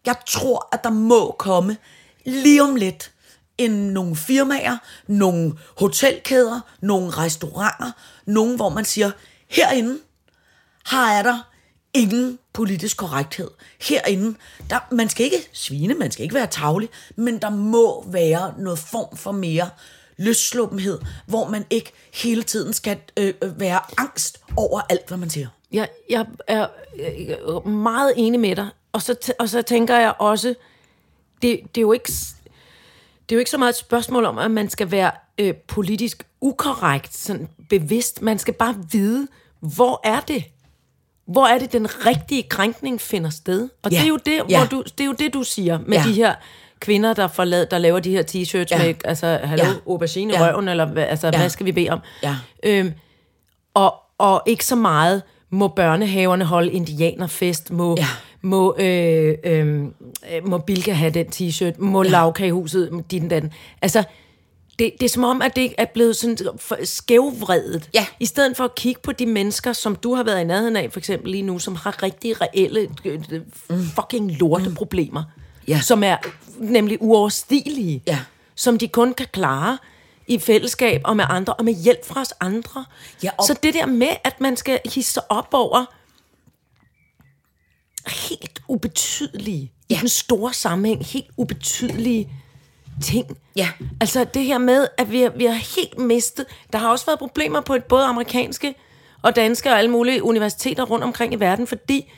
jeg tror, at der må komme lige om lidt en, nogle firmaer, nogle hotelkæder, nogle restauranter, nogle, hvor man siger, herinde, her er der ingen politisk korrekthed. Herinde, der, man skal ikke svine, man skal ikke være tavlig, men der må være noget form for mere løssluppenhed, hvor man ikke hele tiden skal øh, øh være angst over alt, hvad man siger. Jeg, jeg er øh, meget enig med dig. Og så, og så tænker jeg også, det, det, er jo ikke, det er jo ikke så meget et spørgsmål om, at man skal være øh, politisk ukorrekt, sådan bevidst. Man skal bare vide, hvor er det? Hvor er det, den rigtige krænkning finder sted? Og Ja. det, er jo det, Ja. hvor du, det er jo det, du siger med Ja. de her kvinder, der, forlad, der laver de her t-shirts Ja. med, altså, hallo, Ja. aubergine Ja. røven, eller altså, Ja. hvad skal vi bede om? Ja. Øhm, og, og ikke så meget, må børnehaverne holde indianerfest, må, Ja. må, øh, øh, må Bilka have den t-shirt, må ja. lavkagehuset, din den. Altså, det, det er som om, at det er blevet sådan skævvredet. Ja. I stedet for at kigge på de mennesker, som du har været i nærheden af, for eksempel lige nu, som har rigtig reelle øh, øh, fucking lorteproblemer. Ja. Som er nemlig uoverstigelige. Ja. Som de kun kan klare i fællesskab og med andre, og med hjælp fra os andre. Ja, og- Så det der med, at man skal hisse op over helt ubetydelige, ja. i den store sammenhæng, helt ubetydelige ting. Ja. Altså det her med, at vi har, vi har helt mistet... Der har også været problemer på et, både amerikanske og danske og alle mulige universiteter rundt omkring i verden, fordi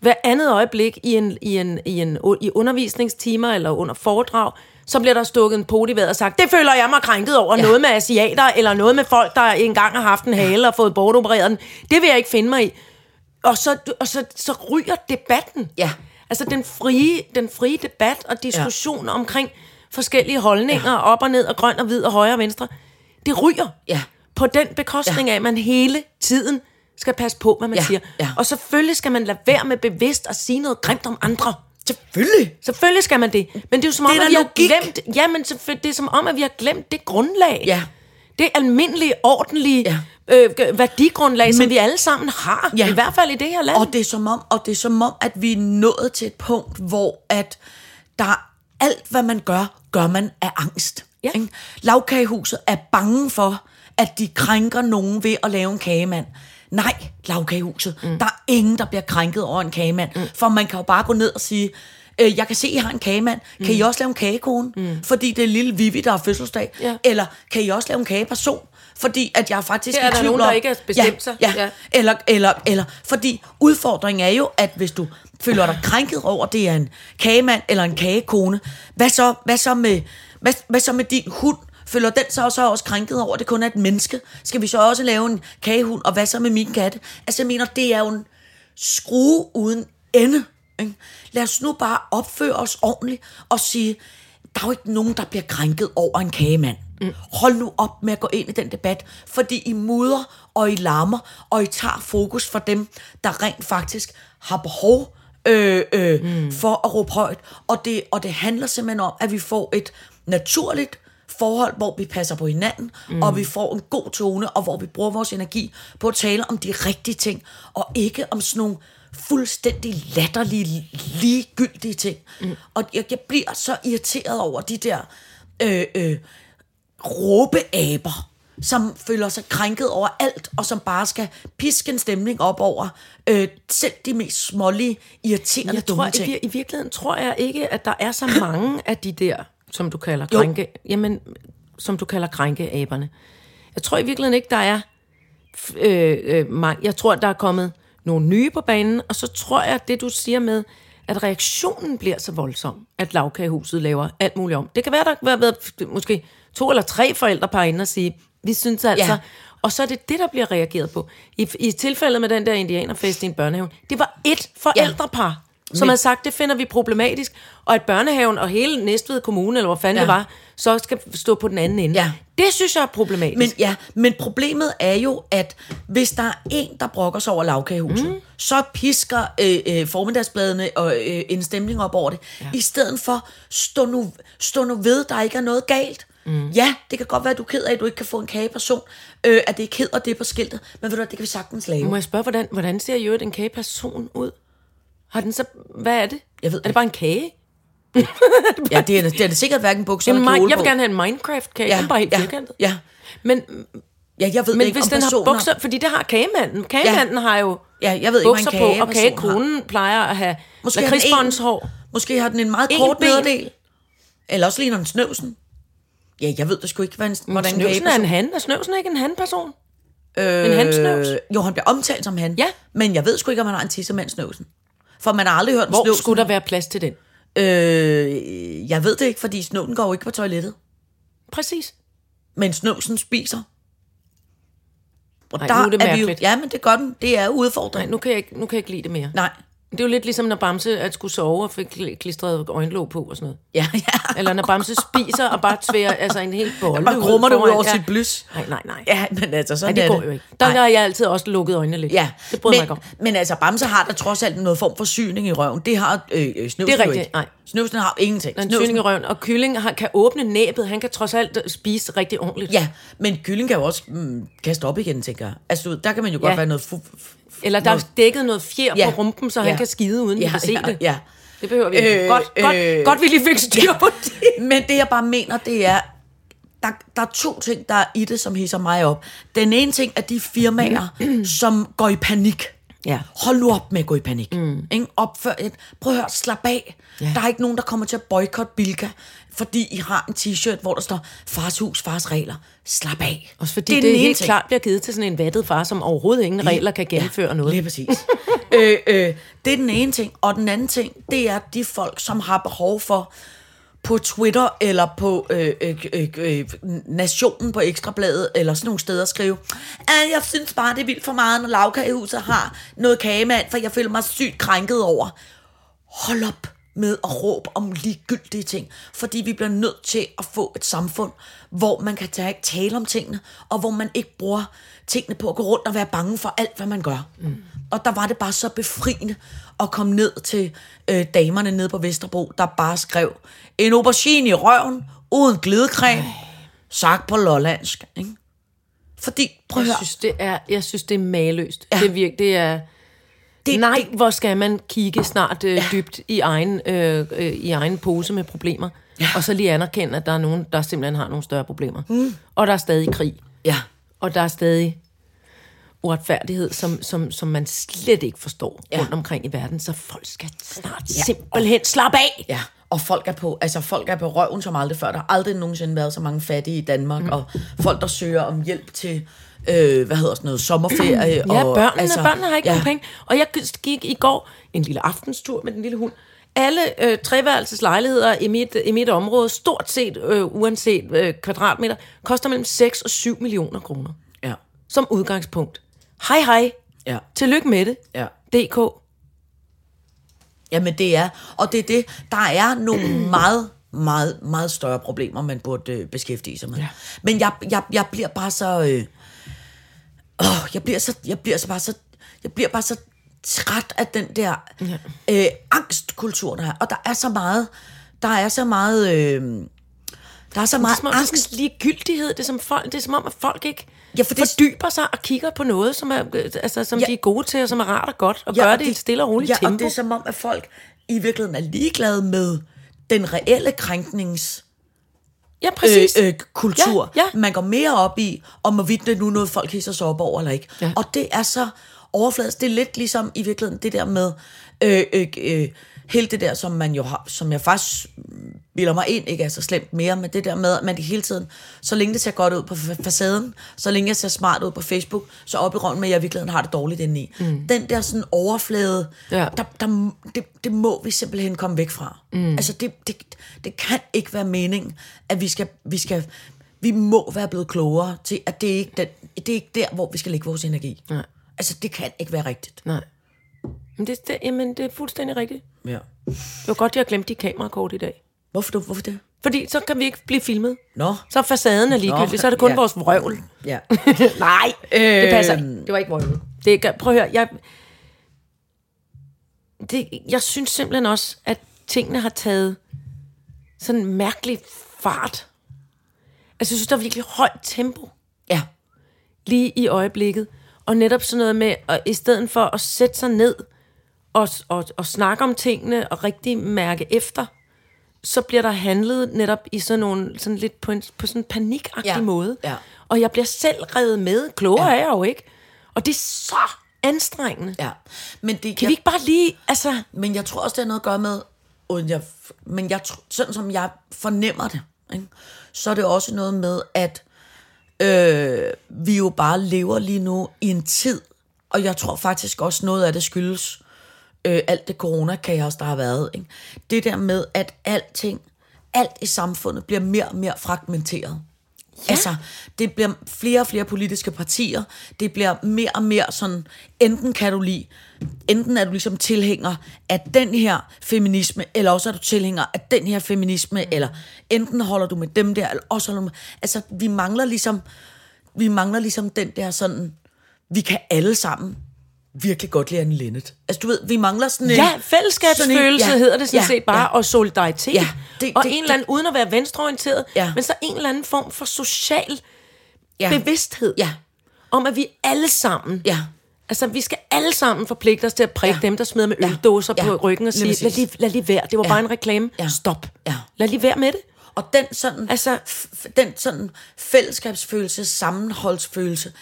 hver andet øjeblik i, en, i, en, i, en, i undervisningstimer eller under foredrag, så bliver der stukket en pot i vejret og sagt, det føler jeg mig krænket over, ja. noget med asiater, eller noget med folk, der engang har haft en hale og fået bortopereret den. Det vil jeg ikke finde mig i. Og så, og så, så ryger debatten. Ja. Altså den frie, den frie debat og diskussion ja. omkring forskellige holdninger, ja. op og ned, og grøn og hvid, og højre og venstre, det ryger Ja. på den bekostning ja. af, at man hele tiden skal passe på, hvad man Ja, siger. ja. Og selvfølgelig skal man lade være med bevidst at sige noget grimt om andre. Selvfølgelig. Selvfølgelig skal man det. Men det er jo som om, Det er at vi har logik. glemt... Ja, men det er som om, at vi har glemt det grundlag. Ja. Det almindelige, ordentlige Ja. øh, værdigrundlag, som vi alle sammen har. Ja. I hvert fald i det her land. Og det er som om, og det er som om, at vi er nået til et punkt, hvor at der alt, hvad man gør, gør man af angst. Ja. Ikke? Lavkagehuset er bange for, at de krænker nogen ved at lave en kagemand. Nej, lavkagehuset. Mm. Der er ingen, der bliver krænket over en kagemand. Mm. For man kan jo bare gå ned og sige, øh, jeg kan se, I har en kagemand. Kan mm. I også lave en kagekone? Mm. Fordi det er lille Vivi, der har fødselsdag. Ja. Eller kan I også lave en kageperson? Fordi at jeg faktisk Her er der nogen, der ikke har bestemt sig. Ja, Ja. ja. Eller, eller, eller, fordi udfordringen er jo, at hvis du føler dig krænket over, det er en kagemand eller en kagekone, hvad så, hvad så, med, hvad, hvad så med din hund? Føler den så også, også krænket over, at det kun er et menneske? Skal vi så også lave en kagehund? Og hvad så med min katte? Altså, jeg mener, det er jo en skrue uden ende. Ikke? Lad os nu bare opføre os ordentligt og sige, der er jo ikke nogen, der bliver krænket over en kagemand. Mm. Hold nu op med at gå ind i den debat, fordi I mudrer og I larmer, og I tager fokus for dem, der rent faktisk har behov øh, øh, mm. for at råbe højt. Og det, og det handler simpelthen om, at vi får et naturligt forhold, hvor vi passer på hinanden, mm. og vi får en god tone, og hvor vi bruger vores energi på at tale om de rigtige ting, og ikke om sådan nogle fuldstændig latterlige, ligegyldige ting. Mm. Og jeg, jeg bliver så irriteret over de der øh, øh, råbeaber, som føler sig krænket over alt, og som bare skal piske en stemning op over øh, selv de mest smålige, irriterende Jeg tror, dumme i, ting. vir- i virkeligheden tror jeg ikke, at der er så mange af de der, som du kalder Jo. krænke, jamen, som du kalder krænkeaberne. Jeg tror i virkeligheden ikke, der er øh, øh, mange. Jeg tror, der er kommet nogle nye på banen, og så tror jeg, at det du siger med, at reaktionen bliver så voldsom, at lavkagehuset laver alt muligt om. Det kan være, der har været måske to eller tre forældrepar inde og sige, vi synes altså, Ja. ja. og så er det det, der bliver reageret på. I, i tilfældet med den der indianerfest i en børnehave, det var et forældrepar, som Men- havde sagt, det finder vi problematisk, og at børnehaven og hele Næstved Kommune, eller hvor fanden Ja. det var, så skal stå på den anden ende. Ja. Det synes jeg er problematisk. Men, ja, men problemet er jo, at hvis der er en, der brokker sig over lavkagehuset, mm. så pisker øh, øh, formiddagsbladene og, øh, en stemning op over det. Ja. I stedet for, stå nu, stå nu ved, der ikke er noget galt. Mm. Ja, det kan godt være, at du er ked af, at du ikke kan få en kageperson, øh, at det ikke hedder det på skiltet, men ved du det kan vi sagtens lave. Må jeg spørge, hvordan, hvordan ser jo en kageperson ud? Har den så... Hvad er det? Jeg ved er det bare en kage? Ja, det er, det er det sikkert hverken bukser eller kjole jeg vil på. gerne have en Minecraft-kage. Ja, den er bare helt ja, firkantet. ja, Men, ja, jeg ved men ikke, hvis om den har personer- bukser... Fordi det har kagemanden. Kagemanden ja. har jo Ja, jeg ved ikke, bukser på, og kageperson har. kagekonen plejer at have Måske har lakridsbåndshår. Måske har den en meget En kort nederdel. Eller også ligner den snøvsen. Ja, jeg ved det sgu ikke, hvad en, hvordan en Snøvsen er en han. Er Snøvsen ikke en han-person? Øh, en han-snøvs? Jo, han bliver omtalt som han. Ja. Men jeg ved sgu ikke, om han har en tissemand snøvsen. For man har aldrig hørt en Hvor snøvsen. skulle der være plads til den? Øh, jeg ved det ikke, fordi snøvsen går jo ikke på toilettet. Præcis. Men snøvsen spiser. Og Ej, nu er det vi jo, mærkeligt. ja, men det gør den. Det er Nej, udfordringen. nu kan, jeg ikke, nu kan jeg ikke lide det mere. Nej. Det er jo lidt ligesom, når Bamse at skulle sove og fik kli- klistret øjenlåg på og sådan noget. Ja, ja. Eller når Bamse spiser og bare tværer altså en hel bolle Bare krummer det ud over ja. sit blys. Nej, nej, nej. Ja, men altså sådan Nej, det går jo ikke. Der har jeg altid også lukket øjnene lidt. Ja, Det bryder men, mig ikke om. men altså, Bamse har der trods alt noget form for syning i røven. Det har øh, øh, snøvsen Det er rigtigt, ikke. nej. Snøvsen har ingenting. En Snøvsen- syning i røven, og kylling har, kan åbne næbet, han kan trods alt spise rigtig ordentligt. Ja, men kylling kan jo også mm, kaste op igen, tænker jeg. Altså, der kan man jo godt Ja. være noget... Fu- Eller der er dækket noget fjer Ja. på rumpen, så Ja. han kan skide uden, ja, vi kan se ja, det. Ja. Det behøver vi ikke. Øh, godt, godt, øh, godt, vi lige fik styr på det. Men det, jeg bare mener, det er... Der, der er to ting, der er i det, som hisser mig op. Den ene ting er de firmaer, som går i panik. Ja. Hold nu op med at gå i panik. Mm. Ikke? Opfør prøv at høre, slap af. Ja. Der er ikke nogen, der kommer til at boykotte Bilka, fordi I har en t-shirt, hvor der står fars hus, fars regler. Slap af. Også fordi det, det helt ting. klart bliver givet til sådan en vattet far, som overhovedet ingen regler kan gennemføre ja, noget. Lige præcis. øh, øh, det er den ene ting. Og den anden ting, det er de folk, som har behov for på Twitter eller på øh, øh, øh, øh, øh Nationen på Ekstrabladet eller sådan nogle steder skrive, at jeg synes bare, det er vildt for meget, når lavkagehuset har noget kagemand, for jeg føler mig sygt krænket over. Hold op med at råbe om ligegyldige ting, fordi vi bliver nødt til at få et samfund, hvor man kan tage, tale om tingene, og hvor man ikke bruger tingene på at gå rundt og være bange for alt, hvad man gør. Mm. Og der var det bare så befriende at komme ned til øh, damerne nede på Vesterbro, der bare skrev, en aubergine i røven, uden glidecreme, sagt på lollandsk. Ikke? Fordi, prøv Jeg synes, det er, jeg synes, det er maløst. Ja. Det, virker, det er... det, Nej, det, hvor skal man kigge snart øh, ja. dybt i egen, øh, øh, i egen pose med problemer, ja. og så lige anerkende, at der er nogen, der simpelthen har nogle større problemer. Mm. Og der er stadig krig, ja, og der er stadig uretfærdighed, som, som, som man slet ikke forstår Ja. rundt omkring i verden. Så folk skal snart ja. simpelthen slappe af. Ja, og folk er på, altså folk er på røven som aldrig før. Der har aldrig nogensinde været så mange fattige i Danmark, mm. og folk, der søger om hjælp til, øh, hvad hedder sådan noget, sommerferie. Ja, og, børnene, altså, børnene har ikke ja. nogen penge. Og jeg gik i går en lille aftenstur med den lille hund. Alle øh, treværelseslejligheder i mit, i mit område, stort set, øh, uanset øh, kvadratmeter, koster mellem 6 og 7 millioner kroner. Ja, Som udgangspunkt. Hej hej. ja, Tillykke med det. ja. DK. Jamen det er, og det er det, der er nogle meget, meget, meget større problemer, man burde øh, beskæftige sig med. Ja. Men jeg, jeg, jeg bliver bare så, øh, åh, jeg bliver så, jeg bliver så bare så, jeg bliver bare så træt af den der ja. øh, angstkultur, der er. Og der er så meget, der er så meget, øh, der er så Det er meget som om, det angst. sådan ligegyldighed. Det er, som folk, det er som om, at folk ikke Ja, ja, for det- fordyber sig og kigger på noget, som, er, øh, altså, som Ja. ja. de er gode til, og som er rart og godt, og ja, gør og det i et stille og roligt ja, tempo. og det er som om, at folk i virkeligheden er ligeglade med den reelle krænknings ja, præcis. øh, øh, kultur. Ja, ja. Man går mere op i, om hvorvidt det er nu noget, folk hisser sig op over eller ikke. Ja. Og det er så overfladisk. Det er lidt ligesom i virkeligheden det der med øh, øh, øh, hele det der, som man jo har, som jeg faktisk bilder mig ind, ikke er så slemt mere, men det der med, at man hele tiden, så længe det ser godt ud på fa- facaden, så længe jeg ser smart ud på Facebook, så op i røven med, at jeg i virkeligheden har det dårligt indeni. Mm. Den der sådan overflade, Ja. der, der, det, det må vi simpelthen komme væk fra. Mm. Altså, det, det, det kan ikke være meningen, at vi skal, vi skal, vi må være blevet klogere til, at det er ikke, den, det er ikke der, hvor vi skal lægge vores energi. Nej. Altså, det kan ikke være rigtigt. Nej. Men det, det, jamen, det er fuldstændig rigtigt. Ja. Det var godt, jeg har glemt de kamerakort i dag. Hvorfor, du, hvorfor det? Fordi så kan vi ikke blive filmet. Nå. Så er facaden er ligegyldig, Nå, så er det kun ja. vores vrøvl. Ja. Nej, det passer ikke. Det var ikke vrøvl. Det prøv at høre, jeg, det, jeg synes simpelthen også, at tingene har taget sådan en mærkelig fart. Altså, jeg synes, der er virkelig højt tempo Ja. lige i øjeblikket. Og netop sådan noget med, at i stedet for at sætte sig ned og, og, og snakke om tingene og rigtig mærke efter, så bliver der handlet netop i sådan nogle, sådan lidt på, en, på sådan en panikagtig Ja, måde. ja. Og jeg bliver selv revet med. Klogere Ja. er jeg jo ikke. Og det er så anstrengende. Ja. Men, det, Kan vi ikke bare lige, altså... men jeg tror også, det har noget at gøre med, uden jeg, men jeg, sådan som jeg fornemmer det, ikke? så er det også noget med, at øh, vi jo bare lever lige nu i en tid, og jeg tror faktisk også noget af det skyldes øh, alt det coronakaos, der har været. Ikke? Det der med, at alting, alt i samfundet bliver mere og mere fragmenteret. Ja. Altså, det bliver flere og flere politiske partier. Det bliver mere og mere sådan, enten kan du lide, enten er du ligesom tilhænger af den her feminisme, eller også er du tilhænger af den her feminisme, eller enten holder du med dem der, eller også holder du med... Altså, vi mangler ligesom, vi mangler ligesom den der sådan, vi kan alle sammen virkelig godt lide Anne Linnet. Altså, du ved, vi mangler sådan en... Ja, fællesskabsfølelse sådan en- ja, hedder det sådan ja, set bare, ja. og solidaritet. Ja, det- og det- en eller anden, uden at være venstreorienteret, Ja. men så en eller anden form for social Ja. bevidsthed. Ja. Om at vi alle sammen, Ja. altså vi skal alle sammen forpligte os til at prikke Ja. dem, der smider med øldåser Ja. på ryggen og sige, lad lige, lad lige være, det var Ja. bare en reklame. Ja. Stop. Ja. Lad lige være med det. Og den sådan, Altså- f- den sådan fællesskabsfølelse, sammenholdsfølelse,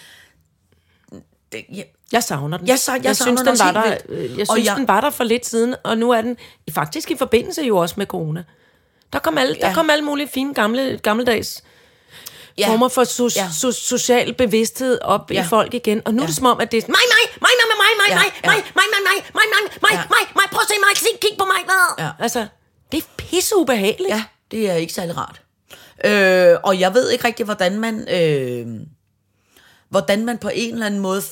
det, ja, Jeg savner den. Jeg sa- jeg jeg synes, den var der, vildt. øh, jeg synes, jeg- den var der for lidt siden, og nu er den faktisk i forbindelse jo også med corona. Der kom alle, Ja. der kom alle mulige fine gamle, gammeldags ja, former for so- Ja. so- social bevidsthed op Ja. i folk igen. Og nu ja. er det som om, at det er mig, mig, mig, mig, mig, mig, mig, mig, mig, mig, mig, mig, mig, mig, Ja. mig, mig, prøv at se mig, se, kig på mig. Ja. Altså, det er pisse ubehageligt. ja, det er ikke særlig rart. Øh, og jeg ved ikke rigtig, hvordan man, øh, hvordan man på en eller anden måde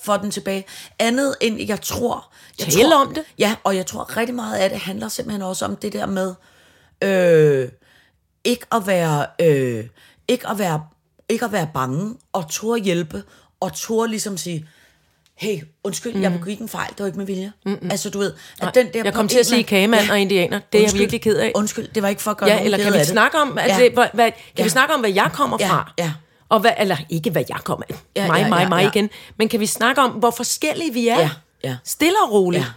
f- f- får den tilbage. Andet end, jeg tror... Jeg Tale tror, om det. Ja, og jeg tror rigtig meget af det handler simpelthen også om det der med, øh, ikke at være, øh, ikke at være, ikke at være bange, og turde hjælpe, og turde ligesom sige, hey, undskyld, mm. jeg begik en fejl, det var ikke med vilje. Mm-mm. Altså, du ved, at den der... Jeg kom til at sige kagemand og indianer. Det er jeg Undskyld. virkelig ked af. Undskyld, det var ikke for at gøre Ja, eller kan vi det. snakke om, at Ja. hvad, kan Ja. vi snakke om, hvad jeg kommer Ja, fra? ja. Og hvad, eller ikke, hvad jeg kommer af. Ja, mig, ja, mig, ja, mig ja. igen. Men kan vi snakke om, hvor forskellige vi er? Ja, ja. Stille og roligt. Ja.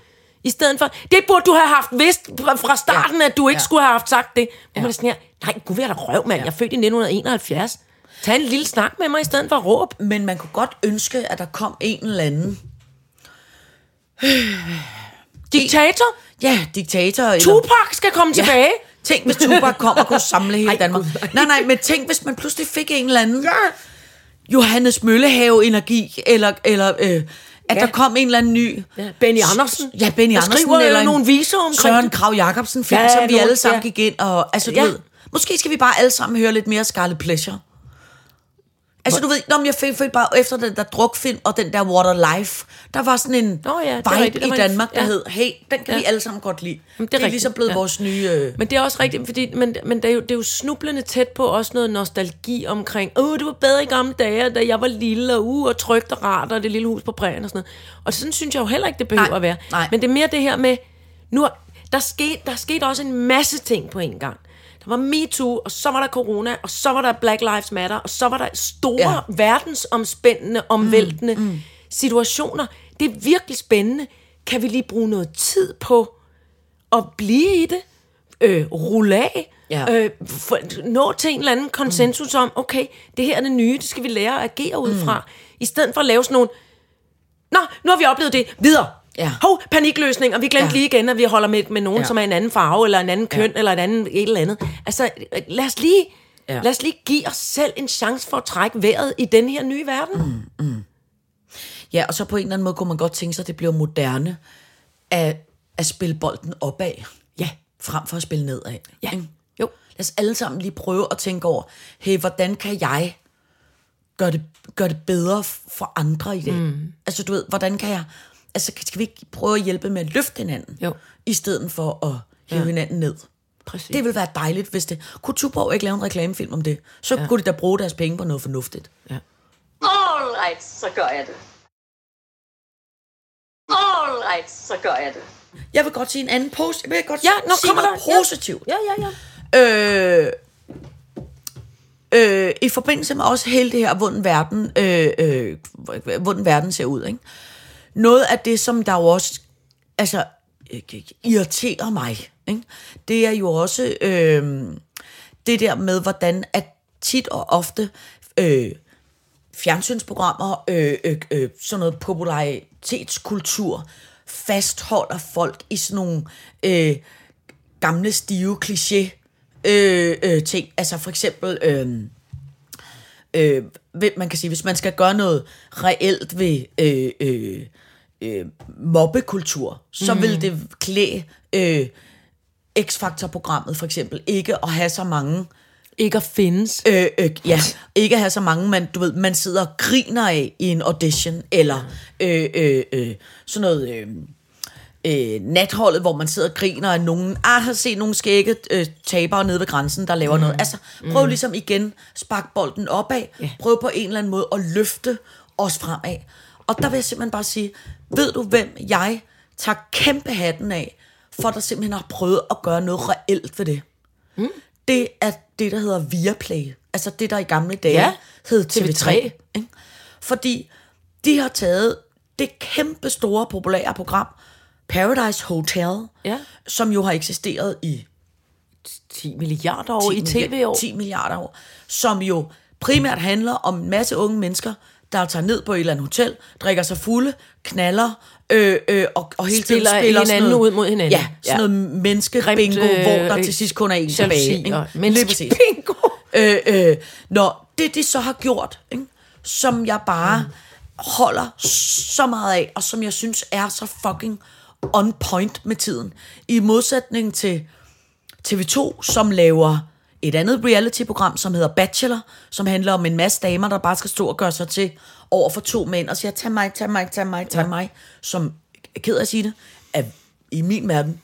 I stedet for, det burde du have haft vidst fra- starten, Ja. at du ikke Ja. skulle have haft sagt det. Hvor Ja. man er sådan her, nej, gud, vi er da røv, mand. Ja. Jeg er født i 1971. Tag en lille snak med mig i stedet for at råbe. Men man kunne godt ønske, at der kom en eller anden... Diktator? Ja, diktator. Eller, Tupac skal komme Ja. tilbage. Tænk, hvis Tupac kom og kunne samle hele Ej, Danmark. Gud, nej. nej, nej, men tænk, hvis man pludselig fik en eller anden... Ja. Johannes Møllehave-energi, eller, eller øh, at Ja. der kom en eller anden ny... Ja, Benny Andersen. Ja, Benny Der Andersen. skriver eller en nogle viser omkring Søren. Krav Jacobsen film, Ja, som vi alle sammen ja. gik ind og... Altså, du Ja. ved, måske skal vi bare alle sammen høre lidt mere Scarlet Pleasure. Altså, du ved, når jeg følte, følte bare efter den der drukfilm og den der Water Life, der var sådan en Nå ja, vibe rigtigt, i var en- Danmark, der ja. hed, hey, den kan Ja. vi alle sammen godt lide. Jamen, det er, det er ligesom blevet ja. vores nye... Øh, Men det er også rigtigt, fordi, men, men det, er jo, det er jo snublende tæt på også noget nostalgi omkring, åh, oh, det var bedre i gamle dage, da jeg var lille, og uh, og trygt og rart, og det lille hus på prærien og sådan noget. Og sådan synes jeg jo heller ikke, det behøver Nej, at være. nej. Men det er mere det her med, nu er, der skete, der skete også en masse ting på en gang. Der var MeToo, og så var der corona, og så var der Black Lives Matter, og så var der store, ja. Verdensomspændende, omvæltende mm, mm. situationer. Det er virkelig spændende. Kan vi lige bruge noget tid på at blive i det? Øh, rulle af? Ja. Øh, for, nå til en eller anden konsensus mm. om, okay, det her er det nye, det skal vi lære at agere ud fra. Mm. I stedet for at lave sådan nogle, nå, nu har vi oplevet det, videre. Ja. Hov, panikløsning, og vi glemte ja. Lige igen, at vi holder med, med nogen, ja. Som er en anden farve, eller en anden køn, ja. eller et andet, et eller andet. Altså, lad os lige, ja. Lad os lige give os selv en chance for at trække vejret i den her nye verden. Mm. Ja, og så på en eller anden måde kunne man godt tænke sig, at det bliver moderne at, at spille bolden opad. Ja. Frem for at spille nedad. Ja. Ikke? Jo. Lad os alle sammen lige prøve at tænke over, hey, hvordan kan jeg gøre det, gøre det bedre for andre i det? Mm. Altså, du ved, hvordan kan jeg... Altså, skal vi ikke prøve at hjælpe med at løfte hinanden? Jo. I stedet for at hive ja. hinanden ned. Præcis. Det ville være dejligt, hvis det... Kunne Tuborg ikke lave en reklamefilm om det? Så ja. kunne de da bruge deres penge på noget fornuftigt. Ja. All right, så gør jeg det. All right, så gør jeg det. Jeg vil godt sige en anden post. Jeg vil godt Ja, nu sige kommer noget der- ja. positivt. Ja, ja, ja. Øh, øh, I forbindelse med også hele det her, hvordan verden, øh, øh, hvordan verden ser ud. Ikke? Noget af det, som der jo også altså, øh, irriterer mig, ikke? det er jo også øh, det der med, hvordan at tit og ofte øh, fjernsynsprogrammer, øh, øh, øh, sådan noget popularitetskultur, fastholder folk i sådan nogle øh, gamle, stive kliché øh, øh, ting. Altså for eksempel, øh, øh, man kan sige, hvis man skal gøre noget reelt ved øh, øh, øh, mobbekultur, så mm. vil det klæde øh, X-Factor-programmet for eksempel ikke at have så mange Ikke at findes. øh, øh, ja, ikke have så mange, man, du ved, man sidder og griner af i en audition, eller øh, øh, øh, sådan noget øh, øh, natholdet, hvor man sidder og griner af nogen, ah, har set nogle skægge øh, tabere nede ved grænsen, der laver mm. noget. Altså, prøv ligesom igen, spark bolden opad, Ja. prøv på en eller anden måde at løfte os fremad. Og der vil jeg simpelthen bare sige, ved du hvem jeg tager kæmpe hatten af, for der simpelthen har prøvet at gøre noget reelt ved det det er det, der hedder Viaplay. Altså det, der i gamle dage ja, hed TV3. TV3. Ikke? Fordi de har taget det kæmpe store, populære program, Paradise Hotel, Ja. som jo har eksisteret i 10 milliarder år 10 i tv-år. 10 milliarder år, som jo primært handler om en masse unge mennesker, der tager ned på et eller andet hotel, drikker sig fulde, knaller, øh, øh, og, og hele Spiller tiden spiller sådan hinanden noget, ud mod hinanden. Ja, sådan Ja. noget menneskebingo, øh, hvor der til sidst kun er en tilbage. ikke? menneskebingo. Øh, øh, når det, de så har gjort, ikke? som jeg bare mm. holder så meget af, og som jeg synes er så fucking on point med tiden. I modsætning til TV2, som laver et andet reality-program, som hedder Bachelor, som handler om en masse damer, der bare skal stå og gøre sig til over for to mænd, og siger, tag mig, tag mig, tag mig, tag ja. mig, som, er ked af at sige det, er i min verden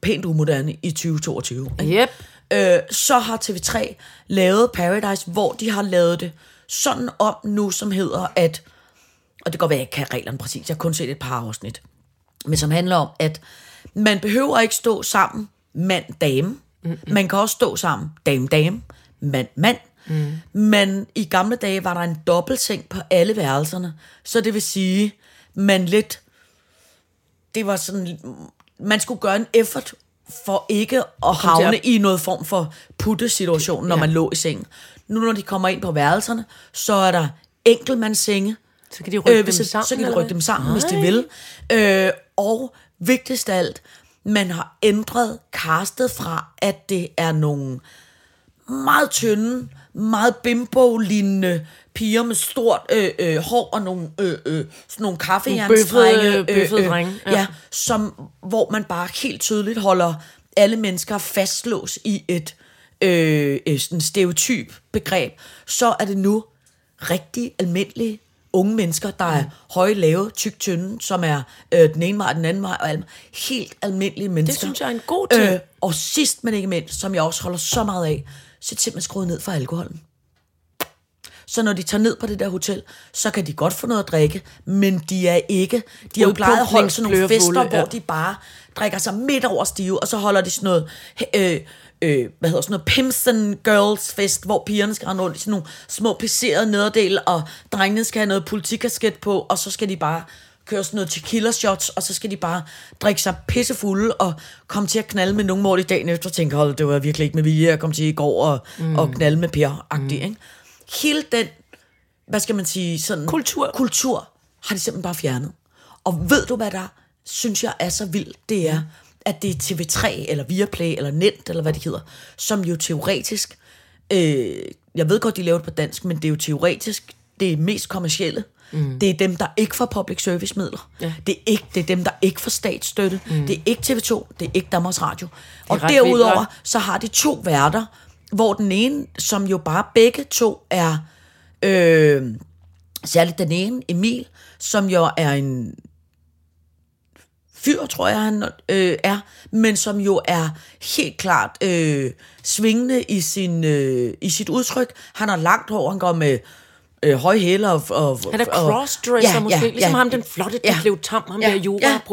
pænt umoderne i 2022. ikke? Yep. øh, så har TV3 lavet Paradise, hvor de har lavet det sådan om nu, som hedder, at, og det godt være, jeg ikke kan reglerne præcis, jeg har kun set et par afsnit, men som handler om, at man behøver ikke stå sammen mand-dame, mm-hmm. man kan også stå sammen dame-dame, mand-mand, mm. men i gamle dage var der en dobbeltseng på alle værelserne, så det vil sige, man lidt det var sådan, man skulle gøre en effort for ikke at havne i noget form for puttesituation, når Ja. man lå i sengen. Nu når de kommer ind på værelserne, så er der enkeltmandssenge. Så kan de rykke dem hvis- sammen, Så kan de rykke dem sammen, hvis de vil. Øh, og vigtigst af alt, man har ændret castet fra, at det er nogle meget tynde, meget bimbo-lignende piger med stort øh, øh, hår og nogle, øh, øh, sådan nogle kaffejernstrenge. bøffede- bøffede drenge, ja. ja. ja, som, hvor man bare helt tydeligt holder alle mennesker fastlåst i et øh, øh, sådan stereotyp begreb. Så er det nu rigtig almindelige unge mennesker, der er høje, lave, tyk, tynde, som er øh, den ene vej den anden vej, og alle, helt almindelige mennesker. synes jeg er en god ting. Øh, og sidst, men ikke mindst, som jeg også holder så meget af, så er det simpelthen skruet ned for alkoholen. Så når de tager ned på det der hotel, så kan de godt få noget at drikke, men de er ikke... De har jo plejet at holde sådan nogle fester, ja. hvor de bare drikker sig midt over stive, og så holder de sådan noget... Øh, øh, hvad hedder sådan noget, Pimps and Girls fest, hvor pigerne skal rende rundt i sådan nogle små pisserede nederdel, og drengene skal have noget politikasket på, og så skal de bare køre sådan noget tequila shots, og så skal de bare drikke sig pissefulde og komme til at knalde med nogen, hvor de dagen efter tænker, hold, det var virkelig ikke med vilje, jeg kom til i går og, mm. og knalde med Per-agtigt, mm. ikke? Hele den, hvad skal man sige, sådan... Kultur. Kultur har de simpelthen bare fjernet. Og ved du, hvad der synes jeg er så vildt? Det er, at det er TV3, eller Viaplay, eller Net, eller hvad det hedder, som jo teoretisk, øh, jeg ved godt, de laver det på dansk, men det er jo teoretisk det mest kommercielle. Mm. Det er dem, der ikke får public service midler. Ja. Det, er ikke, det er dem, der ikke får statsstøtte. Mm. Det er ikke TV2, det er ikke Danmarks Radio. Og derudover, vildt, så har de to værter, hvor den ene, som jo bare begge to er, øh, særligt den ene, Emil, som jo er en fyr, tror jeg, han øh, er, men som jo er helt klart øh, svingende i, sin, øh, i sit udtryk. Han har langt hår, han går med øh, høje hæle og, og... Han er crossdresser måske, ligesom ham, den flotte, der blev tam, ham der ja,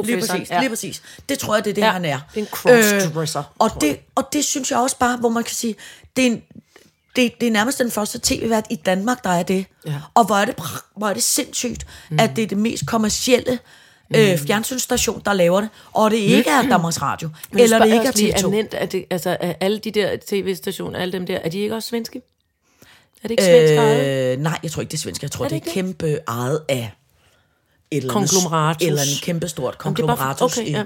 lige præcis, Ja. lige præcis. Det tror jeg, det er det, Ja, han er. det er en crossdresser, Øh, og, det, og det synes jeg også bare, hvor man kan sige, det er, en, det, det er nærmest den første tv-vært i Danmark, der er det. Ja. Og hvor er det, hvor er det sindssygt, mm. at det er det mest kommercielle øh, fjernsynsstation, der laver det, og det ikke er Danmarks Radio, Men eller det ikke er os lige, TV2. Annette, er det, altså, er alle de der tv-stationer, alle dem der, er de ikke også svenske? Er det ikke svensk ejet? Øh, nej, jeg tror ikke, det er svensk. Jeg tror, Er det, det det er kæmpe ejet af et eller andet, eller en kæmpe stort Jamen, det er bare for- konglomeratus. Okay, i- ja.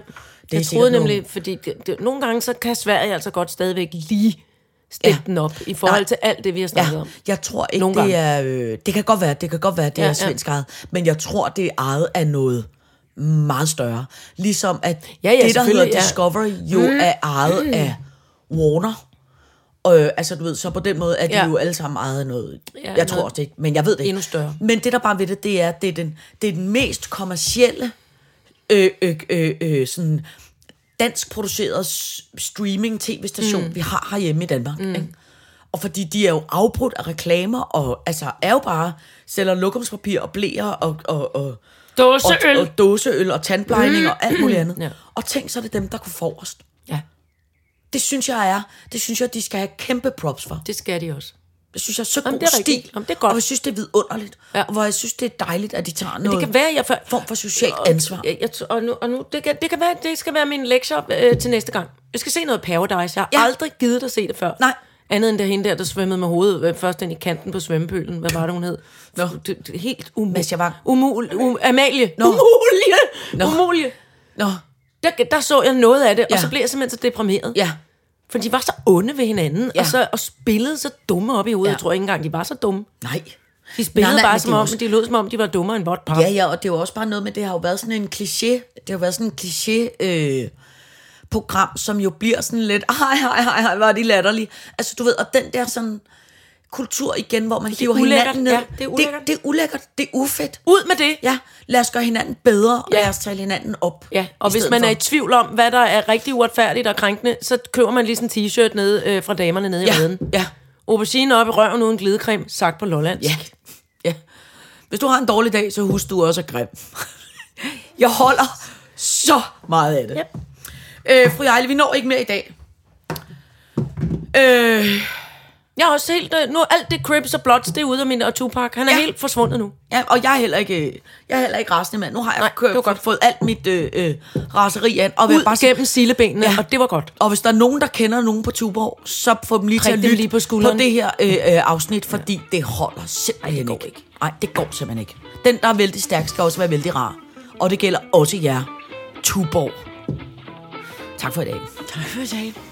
det Jeg troede nogle- nemlig, fordi det, det, nogle gange så kan Sverige altså godt stadigvæk lige stille Ja. den op i forhold Nej. til alt det, vi har snakket Ja, om. jeg tror ikke, Nogle det gange. er... Øh, det kan godt være, det kan godt være, det Ja, er ja. svensk ejet, men jeg tror, det er ejet af noget meget større. Ligesom at Ja, ja, det, der hedder ja. Discovery, jo mm. er ejet mm. af Warner. Øh, altså, du ved, så på den måde er de Ja. jo alle sammen ejet af noget. Ja, jeg tror noget også det ikke, men jeg ved det ikke. endnu større. Men det, der bare ved det, det er, det er den, det er den mest kommercielle øh, øh, øh, øh, sådan dansk produceret streaming tv-station, mm. vi har herhjemme i Danmark. Mm. Ikke? Og fordi de er jo afbrudt af reklamer, og altså er jo bare, sælger lokumspapir og blæer og, og, og, Dåseøl. og, og dåseøl og tandplejning og alt muligt andet. Ja. Og tænk, så er det dem, der kunne forrest. Ja, Det synes jeg er, det synes jeg, de skal have kæmpe props for. det skal de også. Det synes jeg er så Jamen, god det er rigtigt. stil. Jamen, det er godt. Og jeg synes, det er vidunderligt. Ja. Og hvor jeg synes, det er dejligt, at de tager noget Det kan være, jeg... For, form for socialt ansvar. Jeg, jeg, og nu, og nu det, kan, det kan være, det skal være min lektie øh, til næste gang. Jeg skal se noget Paradise. Jeg har Ja. aldrig givet at se det før. Nej. Andet end der hende der, der svømmede med hovedet øh, først ind i kanten på svømmepølen. Hvad var det, hun hed? Nå. Det, det, helt umuligt. Mads Javang. Umul, um, Amalie. Nå. Umulige. Nå. Umulige. Nå, Der, der så jeg noget af det, ja. og så blev jeg simpelthen så deprimeret. ja. For de var så onde ved hinanden, Ja. og, så, og spillede så dumme op i hovedet. Ja. Jeg tror ikke engang, de var så dumme. Nej. De spillede Nej, nej, bare som om, også- de lød som om, de var dummere end vort par. Ja, ja, og det er jo også bare noget med, det har jo været sådan en kliché, det har jo været sådan en kliché øh, program, som jo bliver sådan lidt, ej, ej, ej, ej, hvor er de latterlige. Altså, du ved, og den der sådan kultur igen, hvor man hiver ulækkert, hinanden ned. ja, det er ulækkert. Det, det er ulækkert, det er ufedt. Ud med det! Ja, lad os gøre hinanden bedre, og Ja. lad os tale hinanden op. Ja, og i hvis man for. er i tvivl om, hvad der er rigtig uretfærdigt og krænkende, så køber man lige sådan en t-shirt nede øh, fra damerne nede i Ja, reden. ja, Aubergine op i røven uden glidecreme, sagt på Lolland. ja, ja. Hvis du har en dårlig dag, så husk du også er grim. Jeg holder så meget af det. Ja. Øh, fru Ejle, vi når ikke mere i dag. Øh, Jeg har også helt... øh, Nu alt det Crips og Bloods, det er ude af min og Tupac. Han er Ja. helt forsvundet nu. Ja, og jeg er heller ikke, jeg er heller ikke rasende mand. Nu har jeg Nej, kørt, det godt. fået alt mit øh, øh, raseri an. Og, Ud bare gennem silebenene, Ja. og det var godt. og hvis der er nogen, der kender nogen på Tuborg, så få dem lige til Prik at dem lytte lige på på, skulderen. det her øh, øh, afsnit, fordi ja. det holder simpelthen det går ikke. ikke. Nej, det går simpelthen ikke. Den, der er vældig stærk, skal også være vældig rar. Og det gælder også jer, Tuborg. Tak for i dag. Tak for i dag.